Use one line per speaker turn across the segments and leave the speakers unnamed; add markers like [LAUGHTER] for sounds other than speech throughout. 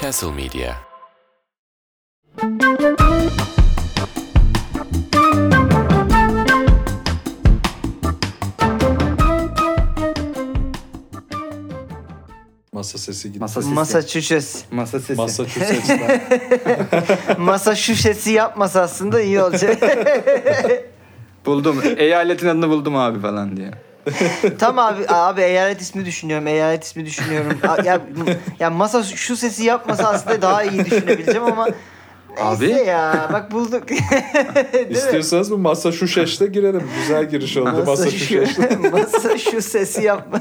Castle Media.
Masa sesi gitti.
Masa sesi.
Massachusetts.
Masa sesi.
Massachusetts'ten. [LAUGHS]
Massachusetts'i yapmasa aslında iyi olacak.
Buldum. Eyaletin adını buldum abi falan diye.
Tam abi abi eyalet ismi düşünüyorum. Eyalet ismi düşünüyorum. A- ya ya masa şu sesi yapmasa aslında daha iyi düşünebileceğim ama
Abi.
Neyse ya bak bulduk. [LAUGHS]
İstiyorsanız bu Massachusetts'te girelim. Güzel giriş oldu
Masa
Massachusetts.
şu, [LAUGHS] masa şu sesi yapma.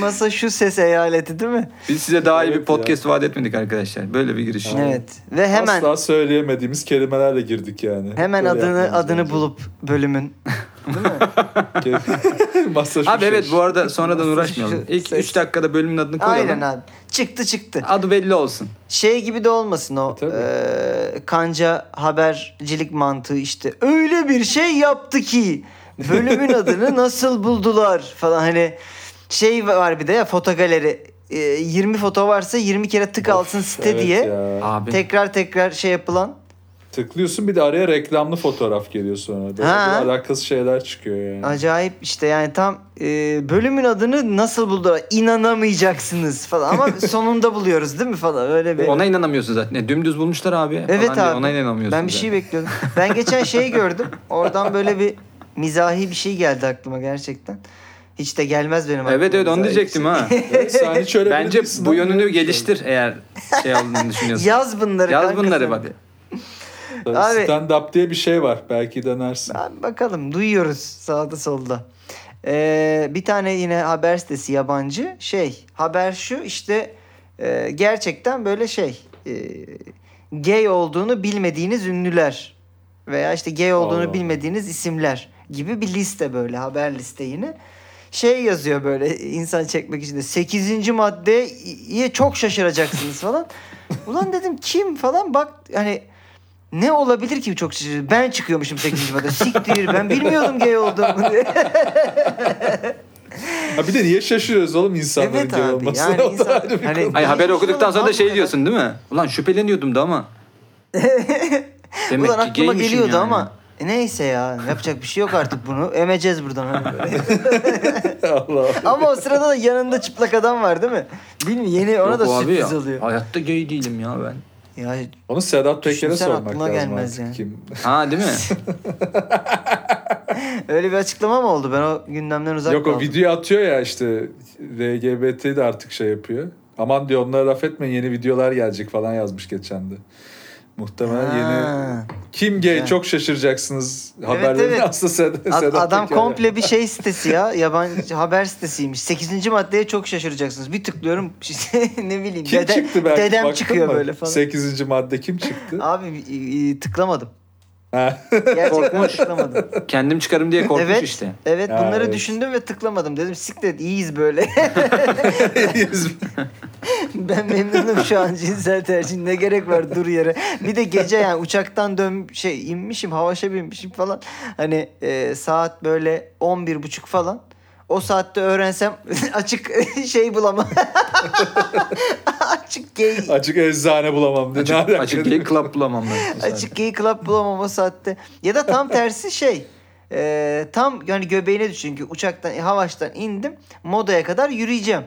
masa şu ses eyaleti değil mi?
Biz size daha iyi
Evet
bir podcast vaat etmedik arkadaşlar. Böyle bir giriş.
Evet. Ve hemen
Asla söyleyemediğimiz kelimelerle girdik yani.
hemen
Böyle
adını adını
lazım.
bulup bölümün
Massachusetts. [LAUGHS]
Abi evet bu arada sonradan uğraşmayalım. İlk
ses.
3 dakikada bölümün adını koyalım.
Aynen abi. Çıktı çıktı.
Adı belli olsun.
Şey gibi de olmasın o. Eee, kanca habercilik mantığı işte. Öyle bir şey yaptı ki bölümün [LAUGHS] adını nasıl buldular falan hani şey var bir de ya foto galeri. Eee, 20 foto varsa 20 kere tık alsın site
Evet
diye.
ya.
Abi.
Tekrar tekrar şey yapılan.
Tıklıyorsun bir de araya reklamlı fotoğraf geliyor sonra. Böyle
Ha.
bir alakasız şeyler çıkıyor yani.
Acayip işte yani tam eee, bölümün adını nasıl buldular inanamayacaksınız falan ama [LAUGHS] sonunda buluyoruz değil mi falan öyle bir.
Ona inanamıyorsun zaten. Ne, dümdüz bulmuşlar abi.
Evet
falan diye
abi.
Ona inanamıyorsun.
Ben bir şey bekliyordum. Ben geçen şeyi gördüm. Oradan böyle bir mizahi bir şey geldi aklıma gerçekten. Hiç de gelmez benim aklıma.
Evet evet onu diyecektim
şey.
ha. [LAUGHS]
Evet, sen hiç öyle
Bence bu yönünü geliştir eğer şey olduğunu düşünüyorsun.
Yaz bunları
Yaz bunları bak.
De.
Abi.
Abi-
Stand up diye bir şey var. Belki denersin.
Abi bakalım duyuyoruz sağda solda. Ee, bir tane yine haber sitesi yabancı şey haber şu işte e, gerçekten böyle şey e, gay olduğunu bilmediğiniz ünlüler veya işte gay olduğunu
Allah.
bilmediğiniz isimler gibi bir liste böyle haber liste yine. Şey yazıyor böyle insan çekmek için de 8. maddeye çok şaşıracaksınız falan. [LAUGHS] Ulan dedim kim falan bak hani ne olabilir ki çok? Ben çıkıyormuşum 8. maddede. Siktir ben bilmiyordum gay olduğumu diye.
Ha bir de niye şaşırıyoruz oğlum insanların
Evet
gay
abi,
olmasına?
yani [LAUGHS] insan- hani-.
Ay haber okuduktan sonra da şey diyorsun değil mi? Ulan şüpheleniyordum da ama. [LAUGHS] Demek
Ulan
ki
aklıma
gaymişim
geliyordu
yani.
ama e neyse ya yapacak bir şey yok artık bunu. Emeceğiz buradan. [LAUGHS] Hani böyle.
Allah Allah.
ama o sırada da yanında çıplak adam var değil mi? Bilmiyorum yeni ona
Yok
da
abi
sürpriz
ya,
oluyor.
Hayatta gay değilim ya ben.
Ya
Onu Sedat Peker'e
Düşünsen
sormak
aklına
lazım
gelmez
artık
yani.
kim.
Ha değil mi? [LAUGHS]
öyle bir açıklama mı oldu? Ben o gündemden uzak
Yok o
kaldım.
video atıyor ya işte LGBT de artık şey yapıyor. Aman diyor onlara laf etmeyin yeni videolar gelecek falan yazmış geçen de. Muhtemelen
Ha.
yeni kim gay
Güzel.
çok şaşıracaksınız haberlerini
evet.
aslında Sedat,
Ad-
Sedat
adam
Peker.
komple bir şey sitesi ya. Yabancı haber sitesiymiş. 8. maddeye çok şaşıracaksınız. Bir tıklıyorum [LAUGHS] ne bileyim.
Kim
dede-
çıktı belki
Dedem
baktın
çıkıyor
mı?
böyle falan.
8. madde kim çıktı?
Abi tıklamadım. Gerçekten
Korkmuş.
tıklamadım.
Kendim çıkarım diye korkmuş
evet,
işte.
evet
Ya,
bunları
evet.
düşündüm ve tıklamadım. Dedim siktir iyiyiz böyle. [LAUGHS] ben memnunum şu an cinsel tercih. Ne gerek var dur yere. Bir de gece yani uçaktan dön şey inmişim havaşa binmişim falan. Hani e, saat böyle 11 buçuk falan. O saatte öğrensem [LAUGHS] açık [LAUGHS] şey bulamam. [LAUGHS] açık gay
Açık eczane bulamam dedi. Ne
Açık, açık gay club bulamam ben.
Açık gay club bulamam o saatte. Ya da tam tersi şey. e, tam yani göbeğine düş çünkü uçaktan havaştan indim modaya kadar yürüyeceğim.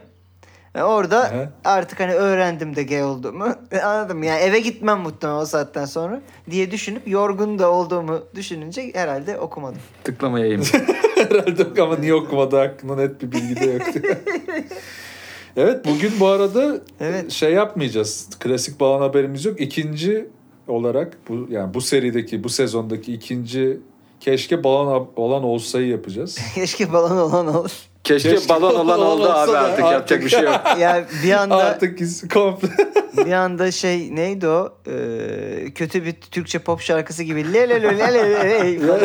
E, orada
Aha.
artık hani öğrendim de gay olduğumu. E, Anladım yani eve gitmem muhtemelen o saatten sonra diye düşünüp yorgun da olduğumu düşününce herhalde okumadım. [LAUGHS]
Tıklamayayım. [LAUGHS]
Herhalde ama niye okumadı aklında net bir bilgi de yoktu. [LAUGHS] evet bugün bu arada
Evet.
şey yapmayacağız. Klasik balon haberimiz yok. İkinci olarak bu yani bu serideki bu sezondaki ikinci keşke balon olan olsayı yapacağız.
Keşke balon olan olur.
Keşke,
Keşke
balon olan oldu abi
da
artık,
artık.
yapacak bir şey yok.
Ya bir anda
Artık komple
bir anda şey neydi o? Ee, kötü bir Türkçe pop şarkısı gibi le le le le le le.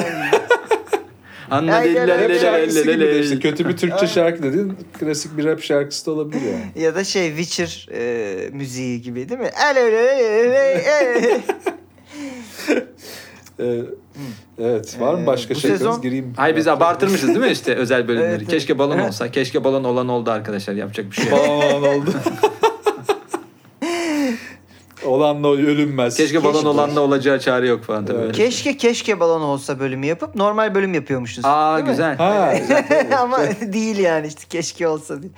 Anla lille
işte kötü bir Türkçe şarkı dediğin klasik bir rap şarkısı da olabilir yani.
Ya da şey Witcher e, müziği gibi değil mi?
Ee, evet var mı
Ee,
başka
bu
şey
sezon-
gireyim.
Hayır biz abartırmışız değil mi işte [LAUGHS] özel bölümleri.
Evet.
Keşke balon
Evet.
olsa. Keşke balon olan oldu arkadaşlar. Yapacak bir şey.
Balon oldu. Olanla ölünmez.
Keşke balon
Keşke.
olan da olacağı çare yok falan tabii.
Evet.
Keşke keşke balon olsa bölümü yapıp normal bölüm yapıyormuşuz.
Aa
Değil mi?
güzel.
Ha, güzel. [LAUGHS]
Ama değil yani işte keşke olsa diye.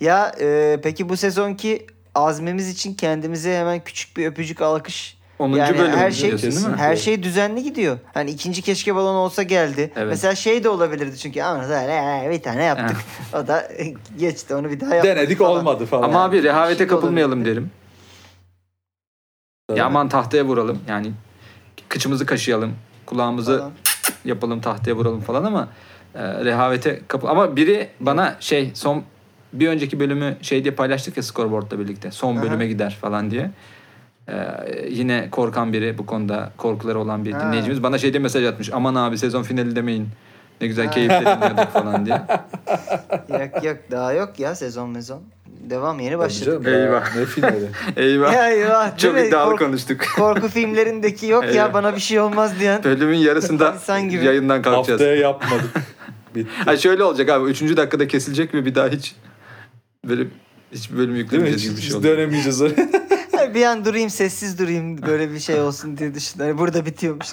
Ya e, peki bu sezonki azmimiz için kendimize hemen küçük bir öpücük alkış
10.
Yani
bölüm
her şey-
değil mi?
Her şey düzenli gidiyor. Hani ikinci keşke balon olsa geldi.
Evet.
Mesela şey de olabilirdi çünkü ama öyle bir tane yaptık. [LAUGHS] o da geçti onu bir daha yapmadık
Denedik
falan.
olmadı falan.
Ama abi rehavete kapılmayalım
olabilir.
derim.
Tabii.
Ya aman tahtaya vuralım. Yani kıçımızı kaşıyalım. Kulağımızı
Falan.
yapalım tahtaya vuralım falan ama e, rehavete kapı ama biri bana şey son bir önceki bölümü şey diye paylaştık ya scoreboard'la birlikte. Son
Aha.
bölüme gider falan diye. E, yine korkan biri bu konuda korkuları olan bir
Ha.
dinleyicimiz bana şey diye mesaj atmış. Aman abi sezon finali demeyin. Ne güzel keyifle dinliyorduk [LAUGHS] falan diye.
Yok yok daha yok ya sezon mezon. Devam yeni
Tabii
başladı.
canım,
Eyvah.
Ne finali. [LAUGHS]
Eyvah.
Ya eyvah.
Çok
mi?
iddialı
Kork-
konuştuk. [LAUGHS]
Korku filmlerindeki yok ya bana bir şey olmaz diyen.
Bölümün yarısında
gibi.
yayından kalkacağız.
Haftaya yapmadık. Bitti.
Ha şöyle olacak abi. Üçüncü dakikada kesilecek ve bir daha hiç böyle hiçbir bölüm yüklemeyeceğiz
Hiç,
gibi bir
hiç
şey olacak.
dönemeyeceğiz oraya.
Bir an durayım sessiz durayım böyle bir şey olsun diye düşündüm. Hani burada bitiyormuş.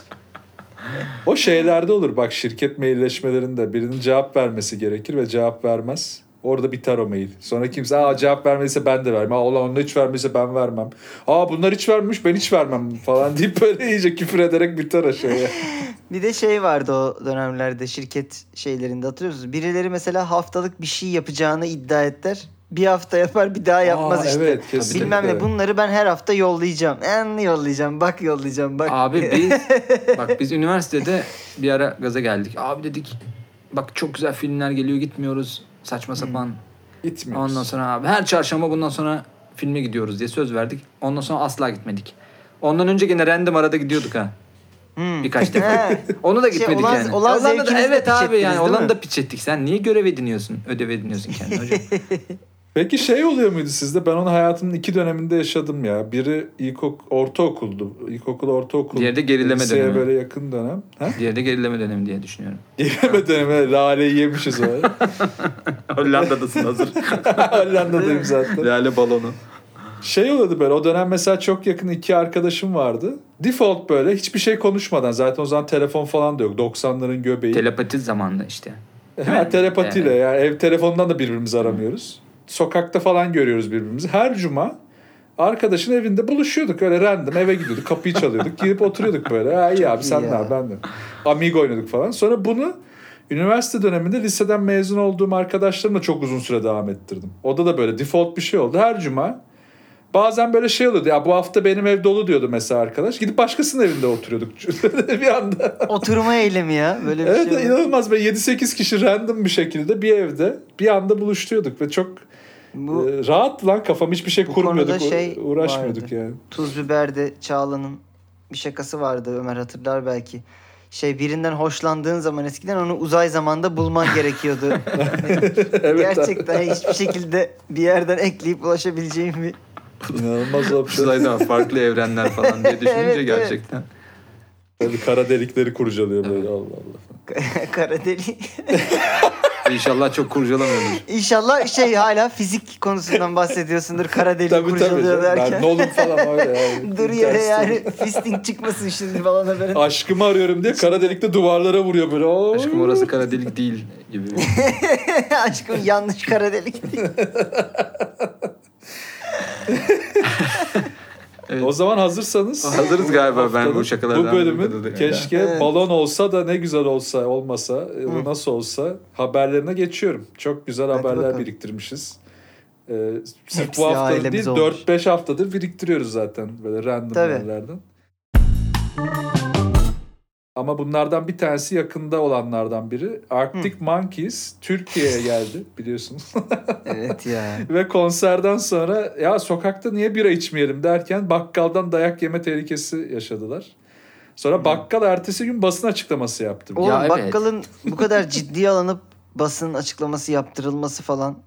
O şeylerde olur bak şirket mailleşmelerinde birinin cevap vermesi gerekir ve cevap vermez. Orada biter o mail. Sonra kimse aa cevap vermediyse ben de vermem. Aa ulan onlar hiç vermediyse ben vermem. Aa bunlar hiç vermiş ben hiç vermem falan deyip böyle iyice küfür ederek biter aşağıya. [LAUGHS]
Bir de şey vardı o dönemlerde şirket şeylerinde hatırlıyor musunuz? Birileri mesela haftalık bir şey yapacağını iddia eder. Bir hafta yapar bir daha yapmaz
Aa,
işte.
Evet kesinlikle.
Bilmem ne bunları ben her hafta yollayacağım. En yollayacağım. Bak yollayacağım bak.
Abi [LAUGHS] biz bak biz üniversitede bir ara gaza geldik. Abi dedik bak çok güzel filmler geliyor gitmiyoruz. Saçma sapan.
Gitmiyoruz.
Ondan sonra abi her çarşamba bundan sonra filme gidiyoruz diye söz verdik. Ondan sonra asla gitmedik. Ondan önce gene random arada gidiyorduk ha.
Hmm.
Birkaç [LAUGHS] defa. Onu da
Şey,
gitmedik
olan-
yani.
olan
Olanı da- evet abi yani olanı da piç ettik. Sen niye görev ediniyorsun? Ödev ediniyorsun kendine hocam. [LAUGHS]
Peki şey oluyor muydu sizde? Ben onu hayatımın iki döneminde yaşadım ya. Biri ilkok ortaokuldu. İlkokul, ortaokul.
Diğeri de gerileme
Liseye
dönemi.
böyle yakın dönem. Ha?
Diğeri de gerileme dönemi diye düşünüyorum. [LAUGHS]
Gerileme dönemi. Lale'yi yemişiz o. [LAUGHS]
Hollanda'dasın hazır. [LAUGHS]
Hollanda'dayım zaten.
Lale balonu.
Şey oluyordu böyle o dönem mesela çok yakın iki arkadaşım vardı. Default böyle hiçbir şey konuşmadan zaten o zaman telefon falan da yok. 90'ların göbeği.
Telepati zamanında işte.
ha, telepatiyle
Evet.
yani ev telefonundan da birbirimizi aramıyoruz. Sokakta falan görüyoruz birbirimizi. Her cuma arkadaşın evinde buluşuyorduk öyle random eve gidiyorduk kapıyı çalıyorduk girip oturuyorduk böyle. Ha iyi abi sen
iyi
ne
ya.
ben de. Amigo oynadık falan. Sonra bunu üniversite döneminde liseden mezun olduğum arkadaşlarımla çok uzun süre devam ettirdim. Oda da böyle default bir şey oldu. Her cuma Bazen böyle şey oluyordu ya bu hafta benim ev dolu diyordu mesela arkadaş. Gidip başkasının evinde oturuyorduk [LAUGHS] bir anda.
Oturma eylemi ya. Böyle bir
Evet
şey.
inanılmaz böyle 7-8 kişi random bir şekilde bir evde bir anda buluşturuyorduk ve çok
Bu
e, rahat lan kafam hiçbir şey kurmuyorduk
şey
uğraşmıyorduk
vardı.
yani.
Tuz Biber'de Çağla'nın bir şakası vardı Ömer hatırlar belki. Şey birinden hoşlandığın zaman eskiden onu uzay zamanda bulman [LAUGHS] gerekiyordu.
evet
Gerçekten hiçbir şekilde bir yerden ekleyip ulaşabileceğim bir
inanılmaz opsiyon.
Uzayda farklı evrenler falan diye [LAUGHS] düşününce
Evet, evet.
gerçekten.
Tabii kara delikleri kurcalıyor böyle Allah Allah. [LAUGHS]
kara delik.
İnşallah çok kurcalamıyordur. [LAUGHS]
İnşallah şey hala fizik konusundan bahsediyorsundur kara delik
Tabii tabii.
kurcalıyor
canım.
derken.
Ben Nolan falan öyle [LAUGHS] yani.
Dur yere yani fisting çıkmasın şimdi falan haberin.
Aşkımı arıyorum diye kara delikte duvarlara vuruyor böyle. Oo.
Aşkım orası kara delik değil gibi. [LAUGHS]
Aşkım yanlış kara delik.
Evet.
O zaman hazırsanız
Hazırız galiba ben bu şakalardan.
Bu bölümün keşke
Evet.
balon olsa da ne güzel olsa olmasa e,
Hı.
nasıl olsa haberlerine geçiyorum. Çok güzel
Hadi
haberler
bakalım.
biriktirmişiz. Ee, sırf bu hafta değil
olmuş.
4-5 haftadır biriktiriyoruz zaten böyle random
Tabii.
yerlerden. Ama bunlardan bir tanesi yakında olanlardan biri. Arctic Monkeys Türkiye'ye geldi biliyorsunuz. [LAUGHS]
evet ya. [LAUGHS]
Ve konserden sonra ya sokakta niye bira içmeyelim derken bakkaldan dayak yeme tehlikesi yaşadılar. Sonra bakkal ertesi gün basın açıklaması yaptı.
Oğlum
Ya evet.
bakkalın bu kadar ciddiye alınıp basın açıklaması yaptırılması falan.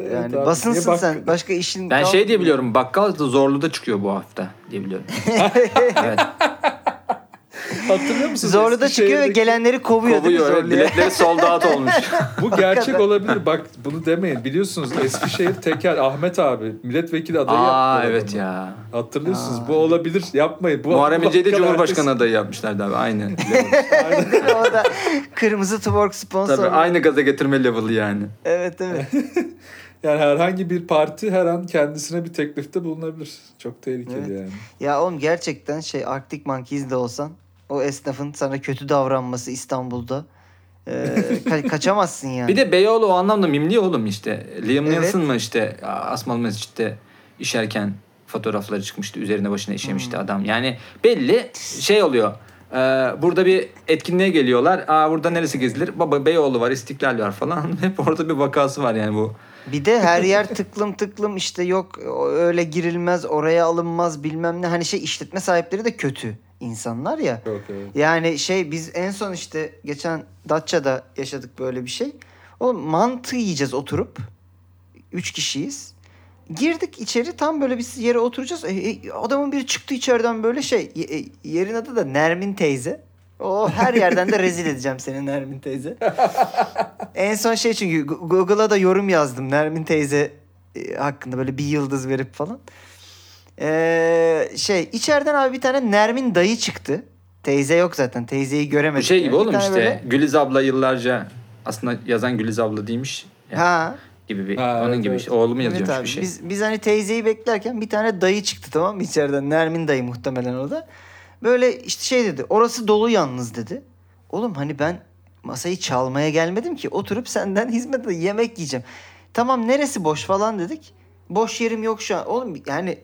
Evet
Yani
abi,
basınsın
bak-
sen. Başka işin
Ben
kal-
şey diye biliyorum bakkal da zorlu da çıkıyor bu hafta diye biliyorum. [LAUGHS] evet.
Hatırlıyor musunuz?
Zorlu da çıkıyor ve gelenleri kovuyor,
Kovuyor. evet,
Zorlu'ya?
Biletleri sold out olmuş. [LAUGHS]
Bu gerçek olabilir. Bak bunu demeyin. Biliyorsunuz Eskişehir Teker Ahmet abi milletvekili adayı
Aa
yaptılar
evet
adamı.
ya.
Hatırlıyorsunuz. Bu olabilir. Yapmayın. Bu
Muharrem İnce'yi de Cumhurbaşkanı adayı yapmışlardı abi. Aynı. level. [LAUGHS] [LAUGHS]
o da kırmızı twerk sponsor.
Tabii aynı gaza getirme level'ı yani.
Evet evet.
Yani herhangi bir parti her an kendisine bir teklifte bulunabilir. Çok tehlikeli
Evet.
yani.
Ya oğlum gerçekten şey Arctic Monkeys de olsan o esnafın sana kötü davranması İstanbul'da e, [LAUGHS] ka- kaçamazsın yani.
Bir de Beyoğlu o anlamda mimli oğlum işte. Liam
Evet.
Neeson mı işte Asmalı Mescid'de işerken fotoğrafları çıkmıştı. Üzerine başına işemişti
Hmm.
adam. Yani belli şey oluyor. Ee, burada bir etkinliğe geliyorlar. Aa burada neresi gezilir? Baba Beyoğlu var, İstiklal var falan. [LAUGHS] Hep orada bir vakası var yani bu.
Bir de her yer [LAUGHS] tıklım tıklım işte yok öyle girilmez oraya alınmaz bilmem ne. Hani şey işletme sahipleri de kötü insanlar ya.
Yok evet.
Yani şey biz en son işte geçen Datça'da yaşadık böyle bir şey. Oğlum mantı yiyeceğiz oturup. Üç kişiyiz. Girdik içeri tam böyle bir yere oturacağız. E, e, adamın biri çıktı içeriden böyle şey. e, yerin adı da Nermin teyze. O her yerden de rezil edeceğim seni Nermin teyze. [LAUGHS] en son şey çünkü Google'a da yorum yazdım Nermin teyze e, hakkında böyle bir yıldız verip falan. Ee, şey içeriden abi bir tane Nermin dayı çıktı. Teyze yok zaten. Teyzeyi
Bu
göremedik.
şey
yani.
gibi
Bir
oğlum işte.
böyle-
Güliz abla yıllarca aslında yazan Güliz abla değilmiş. ya
Ha.
gibi bir
Ha,
onun
evet,
gibi
evet.
işte. Oğlu mu
Evet
yazıyormuş
abi.
bir şey.
Biz, biz hani teyzeyi beklerken bir tane dayı çıktı tamam mı içeriden? Nermin dayı muhtemelen o da. Böyle işte şey dedi. Orası dolu yalnız dedi. Oğlum hani ben masayı çalmaya gelmedim ki. Oturup senden [LAUGHS] hizmet yemek yiyeceğim. Tamam neresi boş falan dedik. Boş yerim yok şu an. Oğlum yani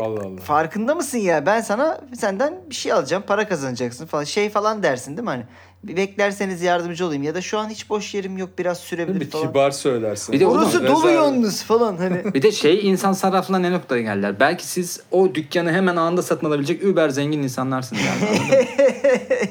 Allah Allah.
farkında mısın ya? Ben sana senden bir şey alacağım. Para kazanacaksın falan. Şey falan dersin değil mi hani? Bir beklerseniz yardımcı olayım. Ya da şu an hiç boş yerim yok. Biraz sürebilir
mi?
falan.
Kibar söylersin.
Bir de
Orası dolu
rezerv-
yalnız falan hani. [LAUGHS]
Bir de şey insan sarrafına ne noktaya geldiler. Belki siz o dükkanı hemen anında satın alabilecek über zengin insanlarsınız yani.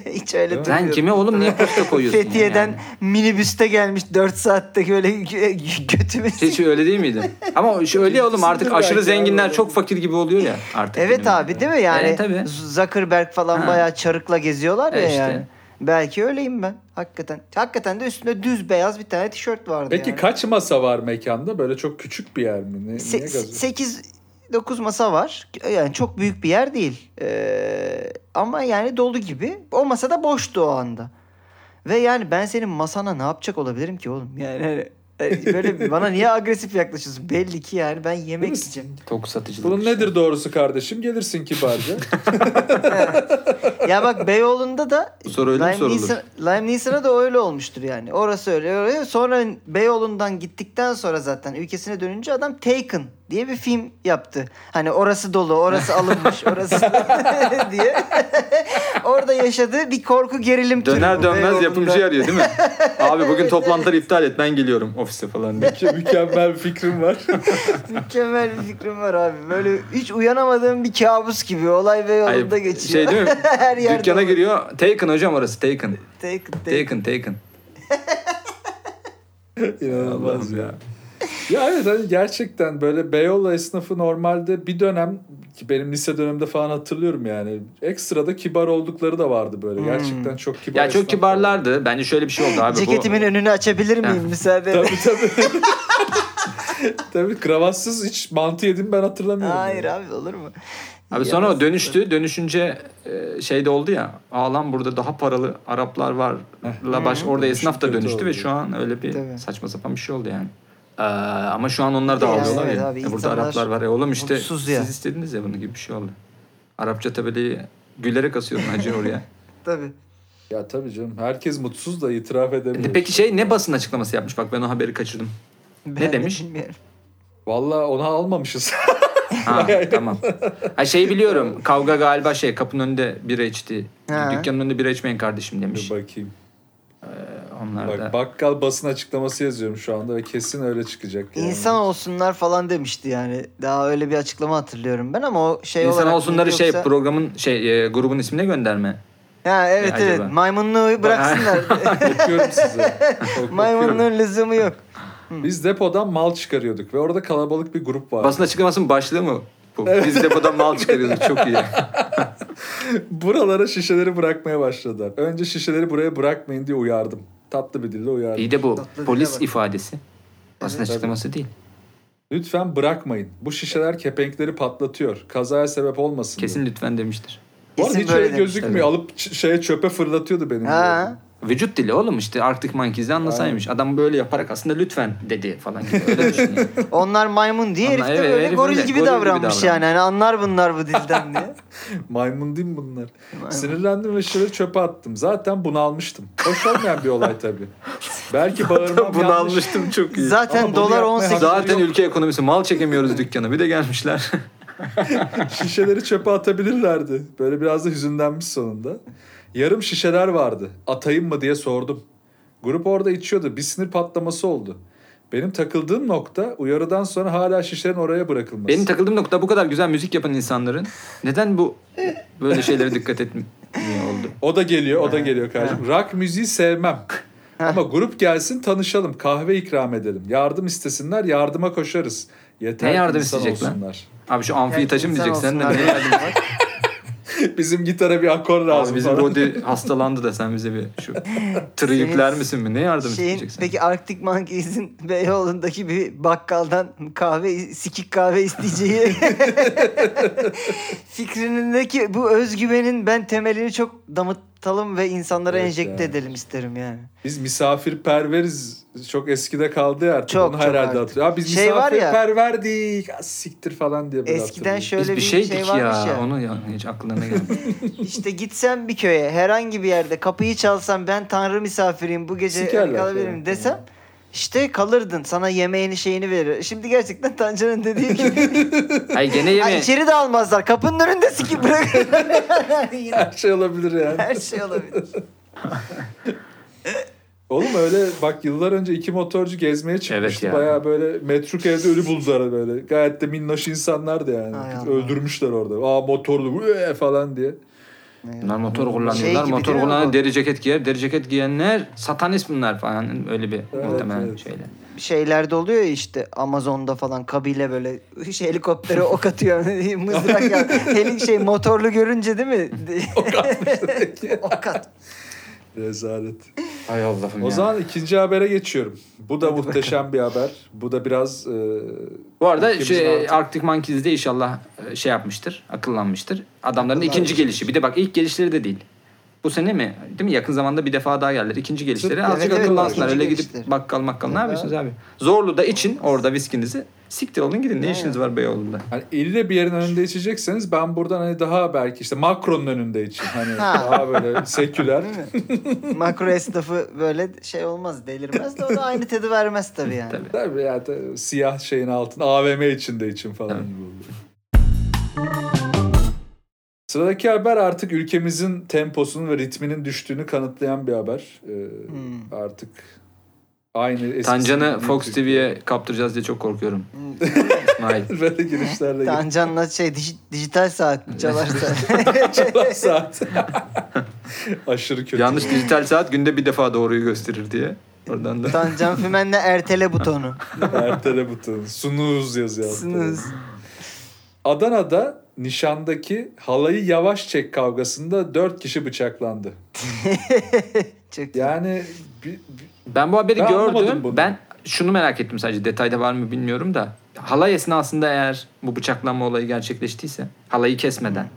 [LAUGHS]
Hiç öyle
Değil mi?
Sen
durmuyor.
kime oğlum niye posta koyuyorsun?
Fethiye'den
yani?
minibüste gelmiş 4 saatte böyle gö- götümü
Hiç öyle değil miydi? Ama öyle ya oğlum artık aşırı
belki
zenginler
abi.
çok fakir gibi oluyor ya artık.
Evet abi değil mi yani?
Evet tabii.
Zuckerberg falan
Ha.
bayağı çarıkla geziyorlar ya
E işte.
yani. Belki öyleyim ben. Hakikaten. Hakikaten de üstünde düz beyaz bir tane tişört vardı
Peki
yani.
kaç masa var mekanda? Böyle çok küçük bir yer mi? Ne, niye
Se-
gazı?
8 9 masa var. Yani çok büyük bir yer değil. Ee, ama yani dolu gibi. O masada boştu o anda. Ve yani ben senin masana ne yapacak olabilirim ki oğlum? Yani hani, böyle bana niye agresif yaklaşıyorsun? Belli ki yani ben yemek yiyeceğim.
Tok satıcılık.
Bunun
işte.
nedir doğrusu kardeşim? Gelirsin kibarca. [LAUGHS]
ya bak Beyoğlu'nda da
Bu soru öyle
Lime
sorulur?
Neeson- Lime Neeson'a da öyle olmuştur yani. Orası öyle, öyle. Sonra Beyoğlu'ndan gittikten sonra zaten ülkesine dönünce adam Taken diye bir film yaptı. Hani orası dolu, orası alınmış, orası [LAUGHS] [LAUGHS] diye. Orada yaşadığı bir korku gerilim türü
Döner dönmez yapımcı arıyor değil mi? [LAUGHS] Abi bugün toplantıları iptal et ben geliyorum ofise falan diye.
Mükemmel- bir fikrim var.
Mükemmel bir fikrim var abi. Böyle hiç uyanamadığım bir kabus gibi. Olay Beyoğlu'nda
Hayır,
geçiyor.
Şey değil mi?
Her yerde
Dükkana
olur.
giriyor. Taken hocam orası Taken.
Taken, Taken.
Taken Taken.
İnanılmaz ya. Ya evet hani gerçekten böyle Beyoğlu esnafı normalde bir dönem ki benim lise döneminde falan hatırlıyorum yani. Ekstra da kibar oldukları da vardı böyle.
Hmm.
Gerçekten çok kibar.
Ya çok kibarlardı. Bence şöyle bir şey oldu abi.
Ceketimin
bu...
önünü açabilir miyim müsaade?
Tabii tabii. [LAUGHS] tabii kravatsız hiç mantı yedim ben hatırlamıyorum.
Hayır
yani.
abi olur mu?
Abi sonra o dönüştü. Dönüşünce e, şey de oldu ya. Aa lan burada daha paralı Araplar var. La baş orada
Dönüşüm
esnaf da dönüştü ve şu an öyle bir
Tabii.
saçma sapan bir şey oldu yani. Ee, ama şu an onlar da
Yani
alıyorlar
evet
ya.
abi,
E, burada Araplar var ya. Oğlum işte siz
ya.
istediniz ya bunu gibi bir şey oldu. Arapça tabeleyi gülerek asıyordun hacı oraya. [LAUGHS]
Tabii.
Ya tabii canım. Herkes mutsuz da itiraf edemiyor.
Peki şey ne basın açıklaması yapmış? Bak ben o haberi kaçırdım.
Ben de
demiş?
bilmiyorum.
Vallahi onu almamışız. [LAUGHS]
Ha tamam. Ha şey biliyorum. Kavga galiba şey kapının önünde bira içti.
Ha.
Dükkanın önünde bira içmeyin kardeşim demiş.
Dur bakayım.
Onlar da.
Bak bakkal basın açıklaması yazıyorum şu anda ve kesin öyle çıkacak. Yani.
İnsan olsunlar falan demişti yani. Daha öyle bir açıklama hatırlıyorum ben ama o şey
İnsan
olarak
olsunları şey
yoksa-
programın şey e, grubun ismine gönderme.
Ha evet
Ne
evet.
acaba?
Maymunluğu bıraksınlar. [LAUGHS]
Okuyorum size. [LAUGHS]
Maymunluğun lüzumu yok.
Biz depodan mal çıkarıyorduk ve orada kalabalık bir grup vardı.
Basın açıklamasının başlığı mı? Bu. Biz de buradan mal çıkarıyoruz. Çok iyi. [LAUGHS]
Buralara şişeleri bırakmaya başladılar. Önce şişeleri buraya bırakmayın diye uyardım. Tatlı bir dille uyardım.
İyi de bu
Tatlı dile
polis
bak.
ifadesi. Basın
Evet.
açıklaması değil.
Lütfen bırakmayın. Bu şişeler kepenkleri patlatıyor. Kazaya sebep olmasın.
Kesin lütfen demiştir.
Bu arada hiç öyle
böyle demiş,
gözükmüyor. Alıp ç- şeye çöpe fırlatıyordu benim.
Ha.
Vücut dili oğlum işte Arctic Monkeys'de anlasaymış. Adam böyle yaparak aslında lütfen dedi falan gibi. Öyle [LAUGHS] düşünüyor.
Onlar maymun diye herif de
evet,
böyle goril gibi
goril gibi
davranmış
davranmış.
yani. Hani anlar bunlar bu dilden diye. [LAUGHS]
Maymun değil mi bunlar? Sinirlendim ve şişeleri çöpe attım. Zaten bunalmıştım. Hoş olmayan bir olay tabii. Belki bağırmam
Bunu
yanlış.
almıştım çok iyi.
Zaten
Ama bunu
dolar
yapmaya
18
hakkı
Zaten
yok.
ülke ekonomisi mal çekemiyoruz dükkana. Bir de gelmişler. [LAUGHS]
Şişeleri çöpe atabilirlerdi. Böyle biraz da hüzünlenmiş sonunda. Yarım şişeler vardı. Atayım mı diye sordum. Grup orada içiyordu. Bir sinir patlaması oldu. Benim takıldığım nokta uyarıdan sonra hala şişelerin oraya bırakılması.
Benim takıldığım nokta bu kadar güzel müzik yapan insanların neden bu böyle şeylere dikkat etmiyor oldu?
O da geliyor, o da geliyor kardeşim. Rock müziği sevmem. Ama grup gelsin tanışalım, kahve ikram edelim. Yardım istesinler, yardıma koşarız. Yeter
Ne yardım isteyecek lan?
olsunlar.
Abi şu amfiyi taşımayacak sen de ne yardım
abi. [LAUGHS] [LAUGHS]
Bizim gitara bir akor lazım
Abi bizim
falan.
Rodi hastalandı da sen bize bir şu [LAUGHS] tırı yükler misin mi? Ne yardım
Şeyin,
isteyeceksin?
peki Arctic Monkeys'in [LAUGHS] Beyoğlu'ndaki bir bakkaldan kahve, sikik kahve isteyeceği fikrindeki bu özgüvenin ben temelini çok damıtalım ve insanlara
Evet
enjekte
ya.
edelim isterim yani.
Biz misafirperveriz. Çok eskide kaldı ya artık.
Çok,
Onu
çok
herhalde
artık.
Ya biz
Şey ya-
misafirperverdik. Az siktir falan diye böyle
Eskiden şöyle
Biz bir
bir
şeydik
şey
ya.
varmış ya.
Onu ya, hiç aklına gelmedi. [LAUGHS]
İşte gitsen bir köye herhangi bir yerde kapıyı çalsam ben tanrı misafiriyim bu gece
Sikerler
kalabilirim
falan.
desem işte kalırdın sana yemeğini şeyini verir. Şimdi gerçekten Tancan'ın dediği gibi. [LAUGHS]
Hayır gene
Ha,
yeme.
içeri de almazlar. Kapının önünde sikip bırakırlar. [LAUGHS] Yine
Her şey olabilir yani.
her şey olabilir. [LAUGHS]
Oğlum öyle bak yıllar önce iki motorcu gezmeye çıkmıştı.
ya.
Bayağı böyle metruk evde ölü buldular böyle. Gayet de minnoş insanlardı yani.
Ay.
Öldürmüşler orada. Aa motorlu "Üe!" falan diye.
Bunlar motor
Şey
kullanıyorlar.
gibi
motor
bu?
deri ceket giyer. Deri ceket giyenler satanist bunlar falan. Öyle bir
Evet,
muhtemelen
evet.
şeyler.
Şeylerde oluyor ya işte Amazon'da falan kabile böyle [LAUGHS] şey, helikoptere ok atıyor. [LAUGHS] Mızrak ya. [LAUGHS] Helik şey motorlu görünce değil mi?
Ok atmışlar.
ok at.
Rezalet.
Hay Allah'ım
O
ya.
zaman ikinci habere geçiyorum. Bu da muhteşem bir haber. Bu da biraz e,
Bu arada
ülkemizin
şey,
artık-
Arctic Monkeys'de inşallah e, şey yapmıştır. Akıllanmıştır. Adamların ikinci
Akıllanmış.
gelişi. Bir de bak ilk gelişleri de değil. Bu sene mi? Değil mi? Yakın zamanda bir defa daha geldiler. İkinci gelişleri.
Evet,
Azıcık
evet,
akıllansınlar. Öyle gidip
gelişleri.
bakkal makkal ne yapıyorsunuz abi? Zorlu da için orada viskinizi. Siktir olun gidin. Ne
Evet.
işiniz var Beyoğlu'nda?
hani ille bir yerin önünde içecekseniz ben buradan hani daha belki işte Macron'un önünde için. Hani
Ha.
daha böyle [LAUGHS] seküler.
Makro esnafı böyle şey olmaz delirmez de o da aynı tadı vermez tabii yani.
Tabii.
Tabii ya da siyah şeyin altında AVM içinde için falan
Evet.
Sıradaki haber artık ülkemizin temposunun ve ritminin düştüğünü kanıtlayan bir haber. Ee,
Hmm.
Artık aynı eskisi
Tancan'ı Fox. TV'ye kaptıracağız diye çok korkuyorum. İsmail. [LAUGHS]
Böyle girişlerle
Tancan'la şey dij- dijital saat mi çalarsa.
geçiyor saat. [LAUGHS] [LAUGHS] Aşırı kötü.
Yanlış dijital saat günde bir defa doğruyu gösterir diye. Oradan da.
Tancan Fümen'le ertele butonu.
Ertele butonu. Sunuz yazıyor.
Sınız.
Adana'da nişandaki halayı yavaş çek kavgasında dört kişi bıçaklandı. [LAUGHS]
Çok
Yani bir, bir-
Ben bu haberi
Ben
gördüm. Ben şunu merak ettim sadece. Detayda var mı bilmiyorum da. Halay esnasında eğer bu bıçaklanma olayı gerçekleştiyse halayı kesmeden.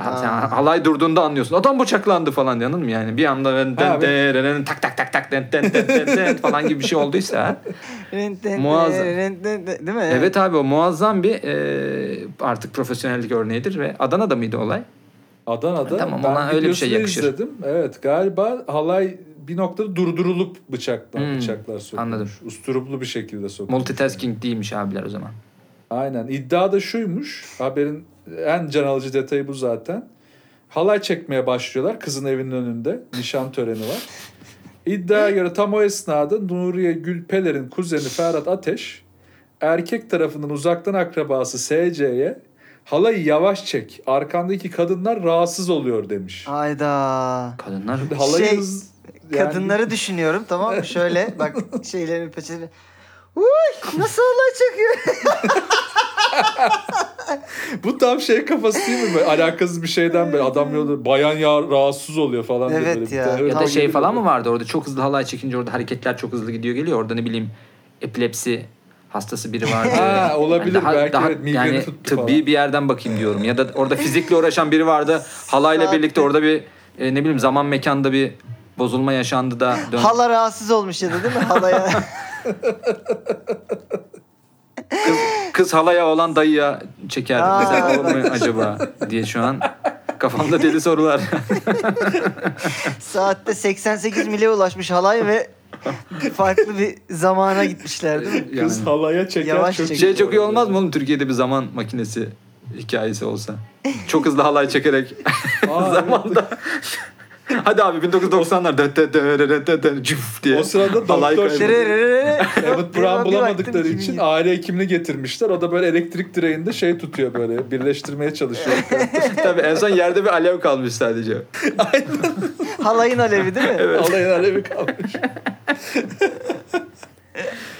Ha, sen halay durduğunda anlıyorsun. Adam bıçaklandı falan anladın mı yani? Bir anda den, tak tak tak tak den, den, den, den, den [LAUGHS] falan gibi bir şey olduysa. Muazzam.
Değil mi?
evet abi o muazzam bir e, artık profesyonellik örneğidir ve Adana'da mıydı olay?
Adana'da
Tamam,
ben
ona öyle bir şey yakışır.
izledim. Evet galiba halay bir noktada durdurulup bıçaklar,
Hmm,
bıçaklar sokulmuş.
anladım.
Usturuplu bir şekilde sokulmuş.
Multitasking değilmiş abiler o zaman.
Aynen. İddia da şuymuş. Haberin en can alıcı detayı bu zaten. Halay çekmeye başlıyorlar kızın evinin önünde. Nişan töreni var. İddiaya göre tam o esnada Nuriye Gülpeler'in kuzeni Ferhat Ateş erkek tarafından uzaktan akrabası SC'ye halayı yavaş çek. Arkandaki kadınlar rahatsız oluyor demiş.
Ayda.
Kadınlar [LAUGHS]
Halayı
Şey,
hız- yani-
Kadınları düşünüyorum tamam mı? Şöyle bak [LAUGHS] şeylerin peçeleri. Uy nasıl olay çekiyor? [LAUGHS] [LAUGHS]
Bu tam şey kafası değil mi? Böyle alakasız bir şeyden böyle adam yolda bayan ya rahatsız oluyor falan diye
Evet
böyle. bir
ya.
tane-
Ya da şey falan
böyle.
mı vardı orada çok hızlı halay çekince orada hareketler çok hızlı gidiyor geliyor. Orada ne bileyim epilepsi hastası biri vardı.
Ha, olabilir.
daha,
Belki
daha,
evet, migreni
yani
tuttu
tıbbi
falan.
bir yerden bakayım diyorum. Ya da orada [LAUGHS] fizikle uğraşan biri vardı. Halayla birlikte orada bir e, ne bileyim zaman mekanda bir bozulma yaşandı da dön.
Hala rahatsız olmuş ya da değil mi? Halaya. [LAUGHS]
Kız halaya olan dayıya çeker.
Aa.
Mesela olur mu acaba diye şu an kafamda deli sorular. [LAUGHS]
Saatte 88 mile ulaşmış halay ve farklı bir zamana gitmişler değil mi?
Kız
Yani.
halaya çeker
Yavaş
çok.
Şey çok iyi olmaz mı oğlum Türkiye'de bir zaman makinesi hikayesi olsa. Çok hızlı halay çekerek
Aa, [LAUGHS]
zamanda. [LAUGHS] Hadi abi 1990'lar dö dö dö dö dö dö cüf diye.
O sırada doktor. Emmett
Bir
Brown bulamadıkları için aile hekimini getirmişler. O da böyle elektrik direğinde şey tutuyor böyle birleştirmeye çalışıyor. [LAUGHS] [LAUGHS]
Tabii en son yerde bir alev kalmış sadece.
Halayın alevi değil mi?
Alayın alevi kalmış.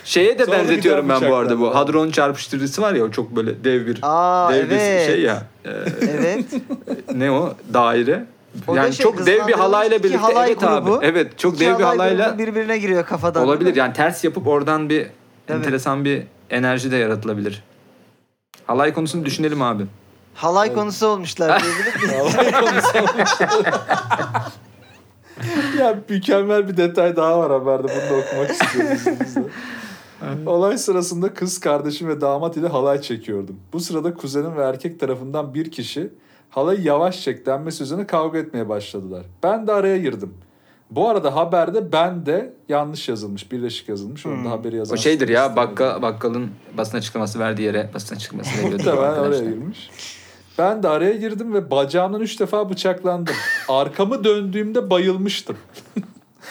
Şeye de
Sonra bir
benzetiyorum ben bu arada bu. Hadron çarpıştırıcısı var ya o çok böyle dev bir
Aa
dev bir
evet.
şey ya. Ee,
Evet.
ne o? Daire.
O da
yani
şey,
çok dev bir halayla birlikte
halay
evet
grubu.
abi. Evet çok dev bir
halay
halayla
birbirine giriyor kafadan.
olabilir. Yani ters yapıp oradan bir
Evet.
enteresan bir enerji de yaratılabilir. Halay konusunu düşünelim abi.
Halay konusu olmuşlar [LAUGHS] diyebilir miyiz?
Alay konusu olmuş. [LAUGHS] ya mükemmel bir detay daha var haberde. Bunu da okumak istiyorum izninizle. Olay sırasında kız kardeşim ve damat ile halay çekiyordum. Bu sırada kuzenim ve erkek tarafından bir kişi halayı yavaş çek denmesi üzerine kavga etmeye başladılar. Ben de araya girdim. Bu arada haberde ben de yanlış yazılmış, birleşik yazılmış. Onu da haberi yazan.
O şeydir ya bakka, bakkalın basın açıklaması verdiği yere basın açıklaması [LAUGHS] veriyordu.
Muhtemelen oraya girmiş. Ben de araya girdim ve bacağımdan üç defa bıçaklandım. [LAUGHS] Arkamı döndüğümde bayılmıştım.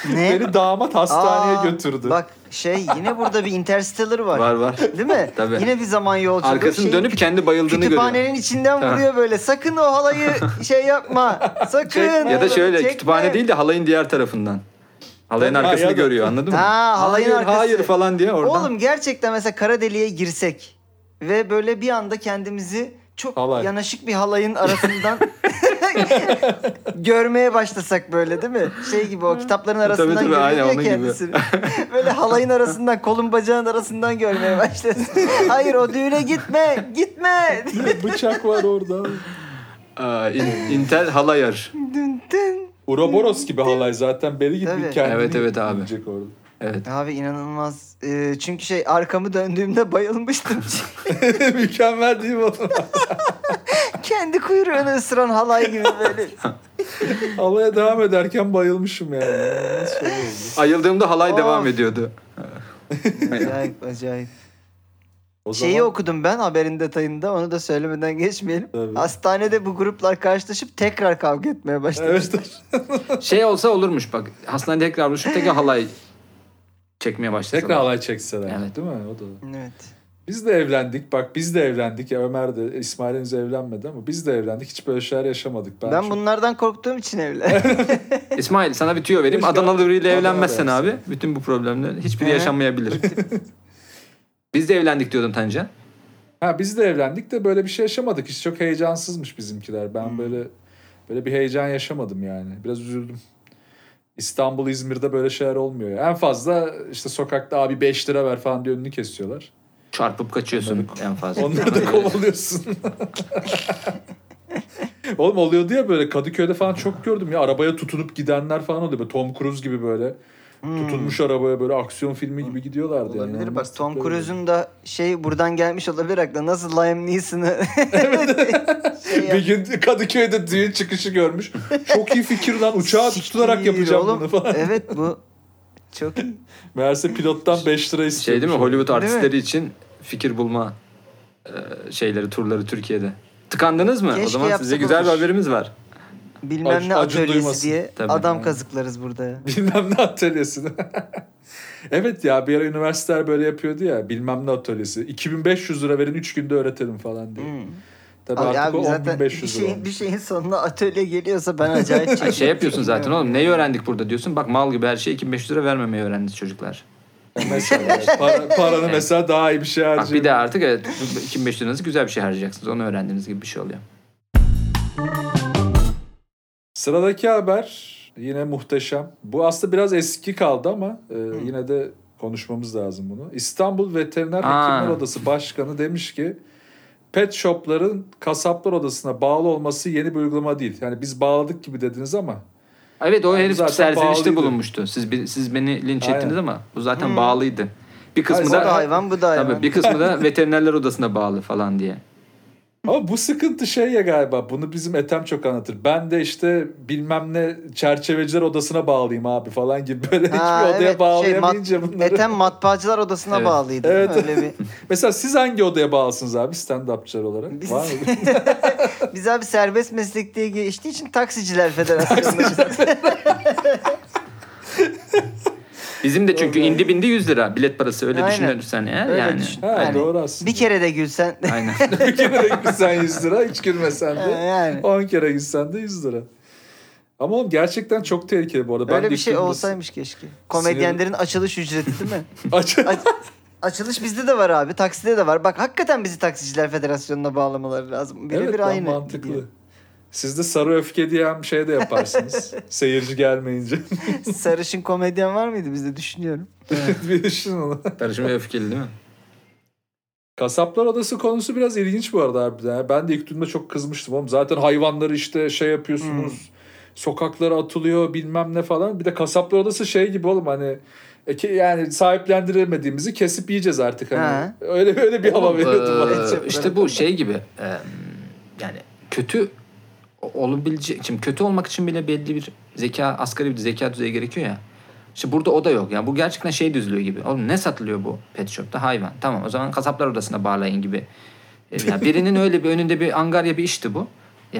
Ne?
Beni damat hastaneye
Aa,
götürdü.
Bak şey yine burada bir Interstellar var.
Var var.
Değil mi?
Tabii.
Yine bir zaman yolculuğu.
Arkasını
Şeyin
dönüp kendi bayıldığını görüyor.
Kütüphanenin içinden
Ha.
vuruyor böyle. Sakın o halayı şey yapma. Sakın.
Ya da şöyle
Çekme.
kütüphane değil de halayın diğer tarafından. Halayın
Ha,
arkasını
ya
görüyor anladın mı?
Ha, halayın
hayır,
arkası.
Hayır falan diye oradan.
Oğlum gerçekten mesela kara deliğe girsek ve böyle bir anda kendimizi çok
Halay.
yanaşık bir halayın arasından [LAUGHS] görmeye başlasak böyle değil mi? Şey gibi o kitapların arasından
tabii,
görüyor
onun gibi.
kendisini. [LAUGHS] böyle halayın arasından kolun bacağın arasından görmeye başlasın. [LAUGHS] Hayır o düğüne gitme gitme.
Bıçak var orada.
Aa, in- Intel halayar.
Dün dün.
Uroboros gibi halay zaten
Tabii.
kendini
Evet, evet abi.
orada.
Evet.
Abi inanılmaz. Ee, çünkü şey arkamı döndüğümde bayılmıştım. [LAUGHS]
Mükemmel değil mi oğlum? [LAUGHS]
Kendi kuyruğunu ısıran halay gibi böyle. [LAUGHS]
Halaya devam ederken bayılmışım yani. Nasıl şey?
Ayıldığımda halay
Of.
devam ediyordu.
acayip acayip.
O
Şeyi
zaman-
okudum ben haberin detayında onu da söylemeden geçmeyelim.
Tabii.
Hastanede bu gruplar karşılaşıp tekrar kavga etmeye başladı.
Evet.
Şey olsa olurmuş bak. Hastanede tekrar buluşup tekrar halay çekmeye başlasalar.
Tekrar halay çekseler.
Evet.
Değil mi? O da.
Evet.
Biz de evlendik. Bak biz de evlendik. Ya Ömer de İsmail henüz evlenmedi ama biz de evlendik. Hiç böyle şeyler yaşamadık.
Ben,
çok-
bunlardan korktuğum için evlen. [LAUGHS]
İsmail sana bir tüyo vereyim.
Keşke
Adanalı biriyle evlenmezsen abi bütün bu problemler hiçbiri yaşanmayabilir. [LAUGHS] Biz de evlendik diyordun Tancan.
Ha biz de evlendik de böyle bir şey yaşamadık. Hiç çok heyecansızmış bizimkiler. Ben
Hmm.
böyle böyle bir heyecan yaşamadım yani. Biraz üzüldüm. İstanbul, İzmir'de böyle şeyler olmuyor. En fazla işte sokakta abi 5 lira ver falan diye önünü kesiyorlar.
Çarpıp kaçıyorsun en fazla.
Onları da kovalıyorsun. Oğlum oluyordu ya böyle Kadıköy'de falan çok gördüm ya arabaya tutunup gidenler falan oluyor. Böyle Tom Cruise gibi böyle tutulmuş arabaya böyle aksiyon filmi gibi gidiyorlardı. yani.
Hmm. Olabilir
İnanılmaz
bak Tom. Cruise'un da şey buradan gelmiş olabilir aklına. Nasıl Liam Neeson'ı [LAUGHS] [LAUGHS] şey
Bir gün Kadıköy'de düğün çıkışı görmüş. Çok iyi fikir lan uçağa tutunarak
Siktir
yapacağım
oğlum.
bunu falan.
Evet bu çok iyi. [LAUGHS]
Meğerse pilottan 5 lira istiyor.
Şey değil mi Hollywood
Değil mi?
artistleri için fikir bulma e, şeyleri turları Türkiye'de. Tıkandınız mı? o
Keşke
zaman size güzel bir haberimiz var.
Bilmem
Acun-
ne atölyesi
duymasın.
diye
Tabii.
adam kazıklarız burada. [LAUGHS]
Bilmem ne atölyesini. [LAUGHS] evet ya bir ara üniversiteler böyle yapıyordu ya. Bilmem ne atölyesi. 2500 lira verin 3 günde öğretelim falan diye.
Hmm.
Tabii
Abi,
artık
abi
o
zaten bir
10500 lira
şeyin, bir şeyin sonuna atölye geliyorsa ben acayip
Ay, [LAUGHS]
çekiyorum.
şey yapıyorsun zaten oğlum. Neyi öğrendik burada diyorsun. Bak mal gibi her şeye 2500 lira vermemeyi öğrendiniz çocuklar.
Mesela para, paranı mesela daha iyi bir şey
Bak
harcayın.
bir de artık evet 2500 liranızı güzel bir şey harcayacaksınız. Onu öğrendiğiniz gibi bir şey oluyor.
Sıradaki haber yine muhteşem. Bu aslında biraz eski kaldı ama e, yine de konuşmamız lazım bunu. İstanbul Veteriner. Hekimler Odası Başkanı demiş ki pet shopların kasaplar odasına bağlı olması yeni bir uygulama değil. Yani biz bağladık gibi dediniz ama
Evet o
Abi
herif serzenişte bulunmuştu. Siz siz beni linç
Aynen.
ettiniz ama bu zaten
Hmm.
bağlıydı. Bir kısmı
Hayır,
da
da
hayvan bu da hayvan.
tabii bir kısmı da [LAUGHS] veterinerler odasına bağlı falan diye.
Ama bu sıkıntı şey ya galiba. Bunu bizim Ethem çok anlatır. Ben de işte bilmem ne çerçeveciler odasına bağlıyım abi falan gibi böyle
Ha,
hiçbir odaya
evet,
bağlayamayınca
şey, mat-
bunları.
Ethem matbaacılar odasına
Evet.
bağlıydı.
Evet.
Öyle bir. [LAUGHS]
Mesela siz hangi odaya bağlısınız abi stand-upçılar olarak?
Biz-
Var mı? [LAUGHS]
Biz abi serbest meslek diye geçtiği için taksiciler [LAUGHS] federasyonunda.
Bizim de çünkü indi bindi 100 lira bilet parası öyle
Aynen.
düşünürsen eğer
Öyle
yani.
düşün.
Ha,
Yani
doğru aslında. [LAUGHS] [LAUGHS]
bir kere de gülsen.
Aynen.
bir kere de gitsen 100 lira, hiç gülmesen de.
yani.
10 kere gitsen de 100 lira. Ama oğlum gerçekten çok tehlikeli bu arada. Ben
Öyle bir şey olsaymış keşke. Komedyenlerin açılış ücreti değil mi? [LAUGHS]
Aç-
Aç- açılış bizde de var abi. Takside de var. Bak hakikaten bizi Taksiciler Federasyonu'na bağlamaları lazım. Birebir
evet lan
aynı.
mantıklı. Siz de sarı öfke diyen bir şey de yaparsınız. [LAUGHS] Seyirci gelmeyince.
Sarışın komedyen var mıydı bizde düşünüyorum. [LAUGHS]
bir düşünün onu.
Karışım ve öfkeli değil mi?
Kasaplar odası konusu biraz ilginç bu arada harbiden. Ben de ilk duyduğumda çok kızmıştım. Oğlum zaten hayvanları işte şey yapıyorsunuz.
Hmm.
Sokaklara atılıyor bilmem ne falan. Bir de kasaplar odası şey gibi oğlum hani e, yani sahiplendiremediğimizi kesip yiyeceğiz artık hani.
Ha.
Öyle öyle bir hava veriyordu
eee,
bana.
İşte bu şey gibi eee, yani kötü olabilecek şimdi kötü olmak için bile belli bir zeka asgari bir zeka düzeyi gerekiyor ya. İşte burada o da yok. Yani bu gerçekten şey düzlüğü gibi. Oğlum ne satılıyor bu pet shop'ta? Hayvan. Tamam o zaman kasaplar odasına bağlayın gibi. E, Yani birinin öyle bir önünde bir angarya bir işti bu.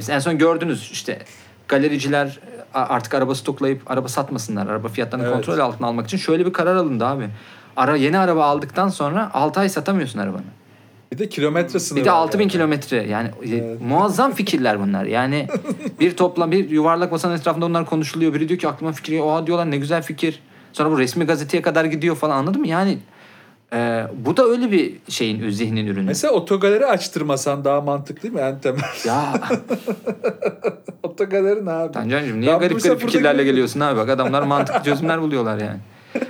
En son gördünüz işte galericiler a- artık araba stoklayıp araba satmasınlar. Araba fiyatlarını
Evet.
kontrol altına almak için şöyle bir karar alındı abi. Ara yeni araba aldıktan sonra 6 ay satamıyorsun arabanı.
Bir de kilometre sınırı.
Bir de
var
6000
yani.
kilometre yani e,
Evet.
muazzam fikirler bunlar. Yani [LAUGHS] bir toplam bir yuvarlak masanın etrafında onlar konuşuluyor. Biri diyor ki aklıma geliyor. Oha diyorlar ne güzel fikir. Sonra bu resmi gazeteye kadar gidiyor falan anladın mı? Yani e, bu da öyle bir şeyin zihnin ürünü.
Mesela otogaleri açtırmasan daha mantıklı değil mi? En temel.
Ya [LAUGHS]
Otogaleri ne abi?
Tancancığım niye
Ben
garip garip fikirlerle
gördüm.
geliyorsun abi? Bak adamlar mantıklı [LAUGHS] çözümler buluyorlar yani.